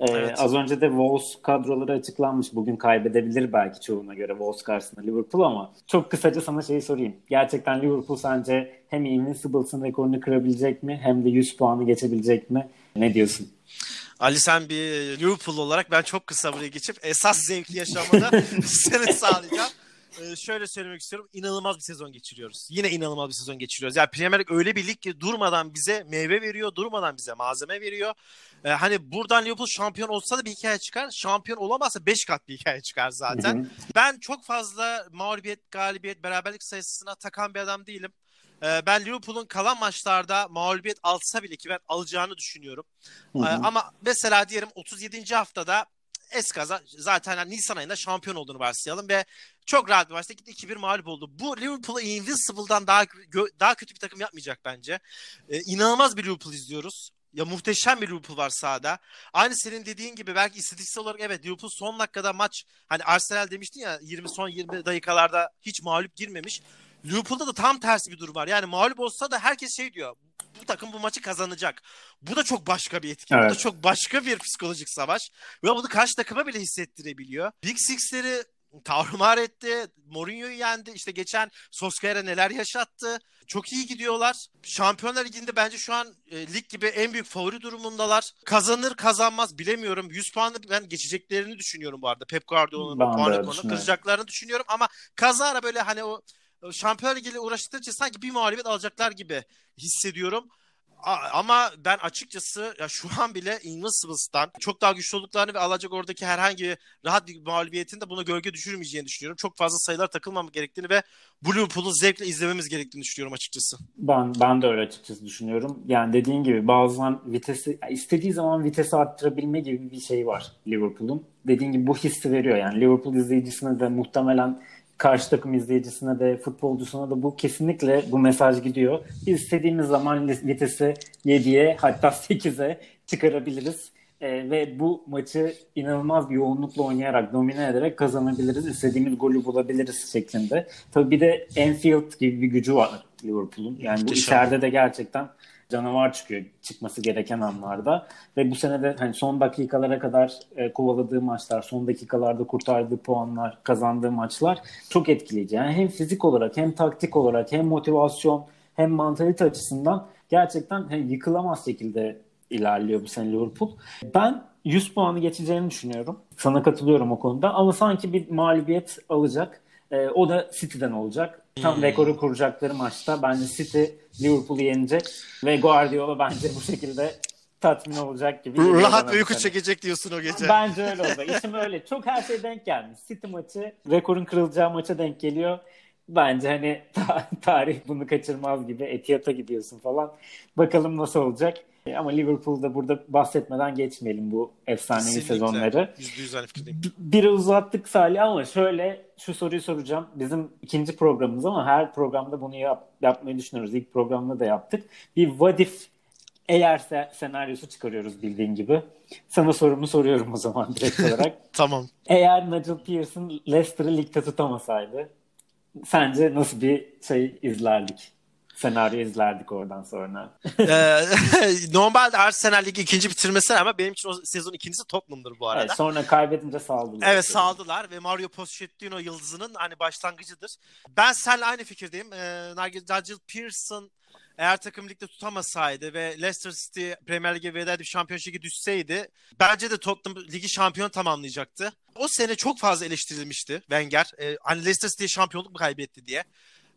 Ee, Evet. Az önce de Wolves kadroları açıklanmış. Bugün kaybedebilir belki çoğuna göre Wolves karşısında Liverpool ama çok kısaca sana şeyi sorayım. Gerçekten Liverpool sence hem Invincibles'ın rekorunu kırabilecek mi hem de 100 puanı geçebilecek mi? Ne diyorsun? Ali sen bir Liverpool olarak ben çok kısa buraya geçip esas zevkli yaşamada *laughs* seni sağlayacağım. Ee, şöyle söylemek istiyorum. İnanılmaz bir sezon geçiriyoruz. Yine inanılmaz bir sezon geçiriyoruz. Yani Premier Lig öyle bir lig ki durmadan bize meyve veriyor, durmadan bize malzeme veriyor. Ee, hani buradan Liverpool şampiyon olsa da bir hikaye çıkar. Şampiyon olamazsa 5 kat bir hikaye çıkar zaten. Hı hı. Ben çok fazla mağlubiyet, galibiyet, beraberlik sayısına takan bir adam değilim. Ee, ben Liverpool'un kalan maçlarda mağlubiyet alsa bile ki ben alacağını düşünüyorum. Hı hı. Ama mesela diyelim 37. haftada Eskaza zaten hani Nisan ayında şampiyon olduğunu varsayalım ve çok rahat bir maçta gitti 2-1 mağlup oldu. Bu Liverpool'u Invincible'dan daha daha kötü bir takım yapmayacak bence. Ee, inanılmaz bir Liverpool izliyoruz. Ya muhteşem bir Liverpool var sahada. Aynı senin dediğin gibi belki istatistiksel olarak evet Liverpool son dakikada maç hani Arsenal demiştin ya 20 son 20 dakikalarda hiç mağlup girmemiş. Liverpool'da da tam tersi bir durum var. Yani mağlup olsa da herkes şey diyor. Bu takım bu maçı kazanacak. Bu da çok başka bir etki. Bu da Evet. çok başka bir psikolojik savaş. Ve bunu karşı takıma bile hissettirebiliyor. Big Six'leri tarumar etti. Mourinho'yu yendi. İşte geçen Solskjaer'e neler yaşattı. Çok iyi gidiyorlar. Şampiyonlar Ligi'nde bence şu an e, lig gibi en büyük favori durumundalar. Kazanır kazanmaz bilemiyorum. 100 puanla ben geçeceklerini düşünüyorum bu arada. Pep Guardiola'nın Ben o de puan öyle rekorunu düşünüyorum. kıracaklarını düşünüyorum ama kazara böyle hani o Şampiyonlar Ligi'yle uğraştıkça sanki bir mağlubiyet alacaklar gibi hissediyorum. Ama ben açıkçası ya şu an bile Invincibles'tan çok daha güçlü olduklarını ve alacak oradaki herhangi rahat bir mağlubiyetin de buna gölge düşürmeyeceğini düşünüyorum. Çok fazla sayılar takılmamak gerektiğini ve Liverpool'u zevkle izlememiz gerektiğini düşünüyorum açıkçası. Ben ben de öyle açıkçası düşünüyorum. Yani dediğin gibi bazen vitesi istediği zaman vitesi arttırabilme gibi bir şey var Liverpool'un. Dediğin gibi bu hissi veriyor. Yani Liverpool izleyicisine de muhtemelen karşı takım izleyicisine de futbolcusuna da bu kesinlikle bu mesaj gidiyor. Biz istediğimiz zaman vitesi 7'ye hatta 8'e çıkarabiliriz. Ee, ve bu maçı inanılmaz bir yoğunlukla oynayarak, domine ederek kazanabiliriz. İstediğimiz golü bulabiliriz şeklinde. Tabii bir de Anfield gibi bir gücü var Liverpool'un. Yani bu içeride de gerçekten canavar çıkıyor çıkması gereken anlarda. Ve bu sene de hani son dakikalara kadar e, kovaladığı maçlar, son dakikalarda kurtardığı puanlar, kazandığı maçlar çok etkileyici. Yani hem fizik olarak hem taktik olarak hem motivasyon hem mantalite açısından gerçekten hani yıkılamaz şekilde ilerliyor bu sene Liverpool. Ben 100 puanı geçeceğini düşünüyorum. Sana katılıyorum o konuda ama sanki bir mağlubiyet alacak. Ee, o da City'den olacak. Tam rekoru kuracakları maçta bence City Liverpool'u yenecek ve Guardiola bence bu şekilde tatmin olacak gibi. Rahat uyku sene. çekecek diyorsun o gece. Bence öyle oldu. İşim öyle. Çok her şey denk gelmiş. City maçı rekorun kırılacağı maça denk geliyor. Bence hani ta- *laughs* tarih bunu kaçırmaz gibi Etihad'a gidiyorsun falan. Bakalım nasıl olacak. Ama Liverpool'da burada bahsetmeden geçmeyelim bu efsanevi Kesinlikle. sezonları. Yüzde yüz aynı fikirdeyim. B- Biri uzattık Salih ama şöyle şu soruyu soracağım. Bizim ikinci programımız ama her programda bunu yap, yapmayı düşünüyoruz. İlk programda da yaptık. Bir what if eğer se- senaryosu çıkarıyoruz bildiğin gibi. Sana sorumu soruyorum o zaman direkt olarak. *laughs* Tamam. Eğer Nigel Pearson Leicester'ı ligde tutamasaydı sence nasıl bir şey izlerdik? Senaryo izlerdik oradan sonra. Ee, *laughs* normalde Arsenal Ligi ikinci bitirmesi ama benim için o sezon ikincisi Tottenham'dır bu arada. Evet, sonra kaybedince saldılar. Evet saldılar ve Mario Pochettino yıldızının hani başlangıcıdır. Ben seninle aynı fikirdeyim. Ee, Nigel Pearson eğer takım ligde tutamasaydı ve Leicester City Premier Lig'e veda edip Şampiyonşip Ligi düşseydi bence de Tottenham ligi şampiyon tamamlayacaktı. O sene çok fazla eleştirilmişti Wenger. Ee, hani Leicester City şampiyonluk mu kaybetti diye.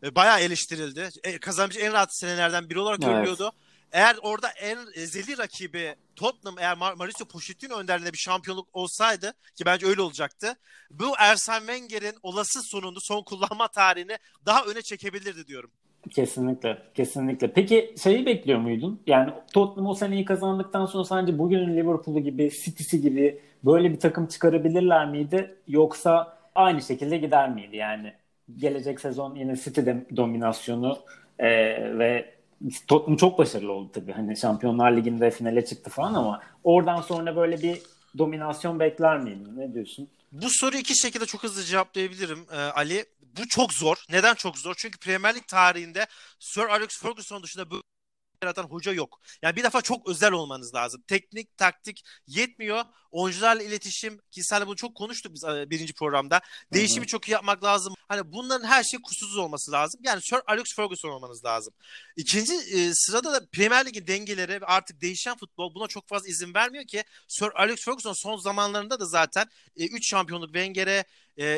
Ee, bayağı eleştirildi. E, kazanmış en rahat senelerden biri olarak Evet. görülüyordu. Eğer orada en ezeli rakibi Tottenham eğer Mar- Mauricio Pochettino önderliğinde bir şampiyonluk olsaydı ki bence öyle olacaktı. Bu Arsene Wenger'in olası sonunu son kullanma tarihini daha öne çekebilirdi diyorum. Kesinlikle, kesinlikle. Peki şeyi bekliyor muydun? Yani Tottenham o seneyi kazandıktan sonra sence bugünün Liverpool'u gibi, City'si gibi böyle bir takım çıkarabilirler miydi? Yoksa aynı şekilde gider miydi? Yani gelecek sezon yine City de dominasyonu e, ve Tottenham çok başarılı oldu tabii. Hani Şampiyonlar Ligi'nde finale çıktı falan ama oradan sonra böyle bir dominasyon bekler miydin? Ne diyorsun? Bu soruyu iki şekilde çok hızlı cevaplayabilirim e, Ali. Bu çok zor. Neden çok zor? Çünkü Premier Lig tarihinde Sir Alex Ferguson dışında bu yaratan hoca yok. Yani bir defa çok özel olmanız lazım. Teknik, taktik yetmiyor. Oyuncularla iletişim, ki senle bunu çok konuştuk biz e, birinci programda. Değişimi çok iyi yapmak lazım. Hani bunların her şey kusursuz olması lazım. Yani Sir Alex Ferguson olmanız lazım. İkinci e, sırada da Premier Lig'in dengeleri artık değişen futbol buna çok fazla izin vermiyor ki Sir Alex Ferguson son zamanlarında da zaten 3 şampiyonluk Wenger'e,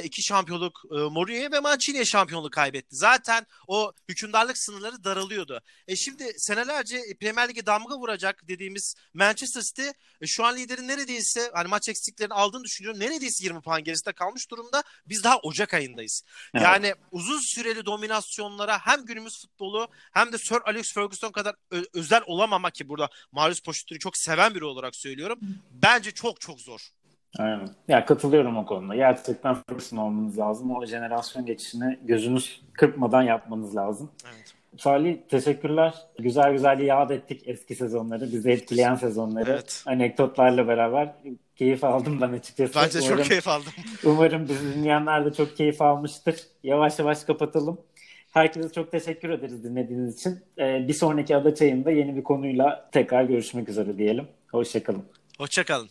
2 şampiyonluk e, Mourinho'ya ve Mancini'ye şampiyonluk kaybetti. Zaten o hükümdarlık sınırları daralıyordu. E şimdi senelerce Premier Lig'e damga vuracak dediğimiz Manchester City e, şu an liderin neredeyse hani maç eksiklerini aldığını düşünüyorum. Neredeyse 20 puan gerisinde kalmış durumda. Biz daha Ocak ayındayız. Evet. Yani uzun süreli dominasyonlara hem günümüz futbolu hem de Sir Alex Ferguson kadar ö- özel olamamak ki burada Marius Pochettino'yu çok seven biri olarak söylüyorum. Bence çok çok zor. Aynen. Ya katılıyorum o konuda. Gerçekten Ferguson olmanız lazım. O jenerasyon geçişini gözünüz kırpmadan yapmanız lazım. Evet. Salih teşekkürler. Güzel güzel yad ettik eski sezonları, bizi etkileyen sezonları. Evet. Anekdotlarla beraber keyif aldım ben açıkçası. Bence çok umarım, keyif aldım. *laughs* umarım bizi dinleyenler de çok keyif almıştır. Yavaş yavaş kapatalım. Herkese çok teşekkür ederiz dinlediğiniz için. Ee, bir sonraki ada çayında yeni bir konuyla tekrar görüşmek üzere diyelim. Hoşçakalın. Hoşçakalın.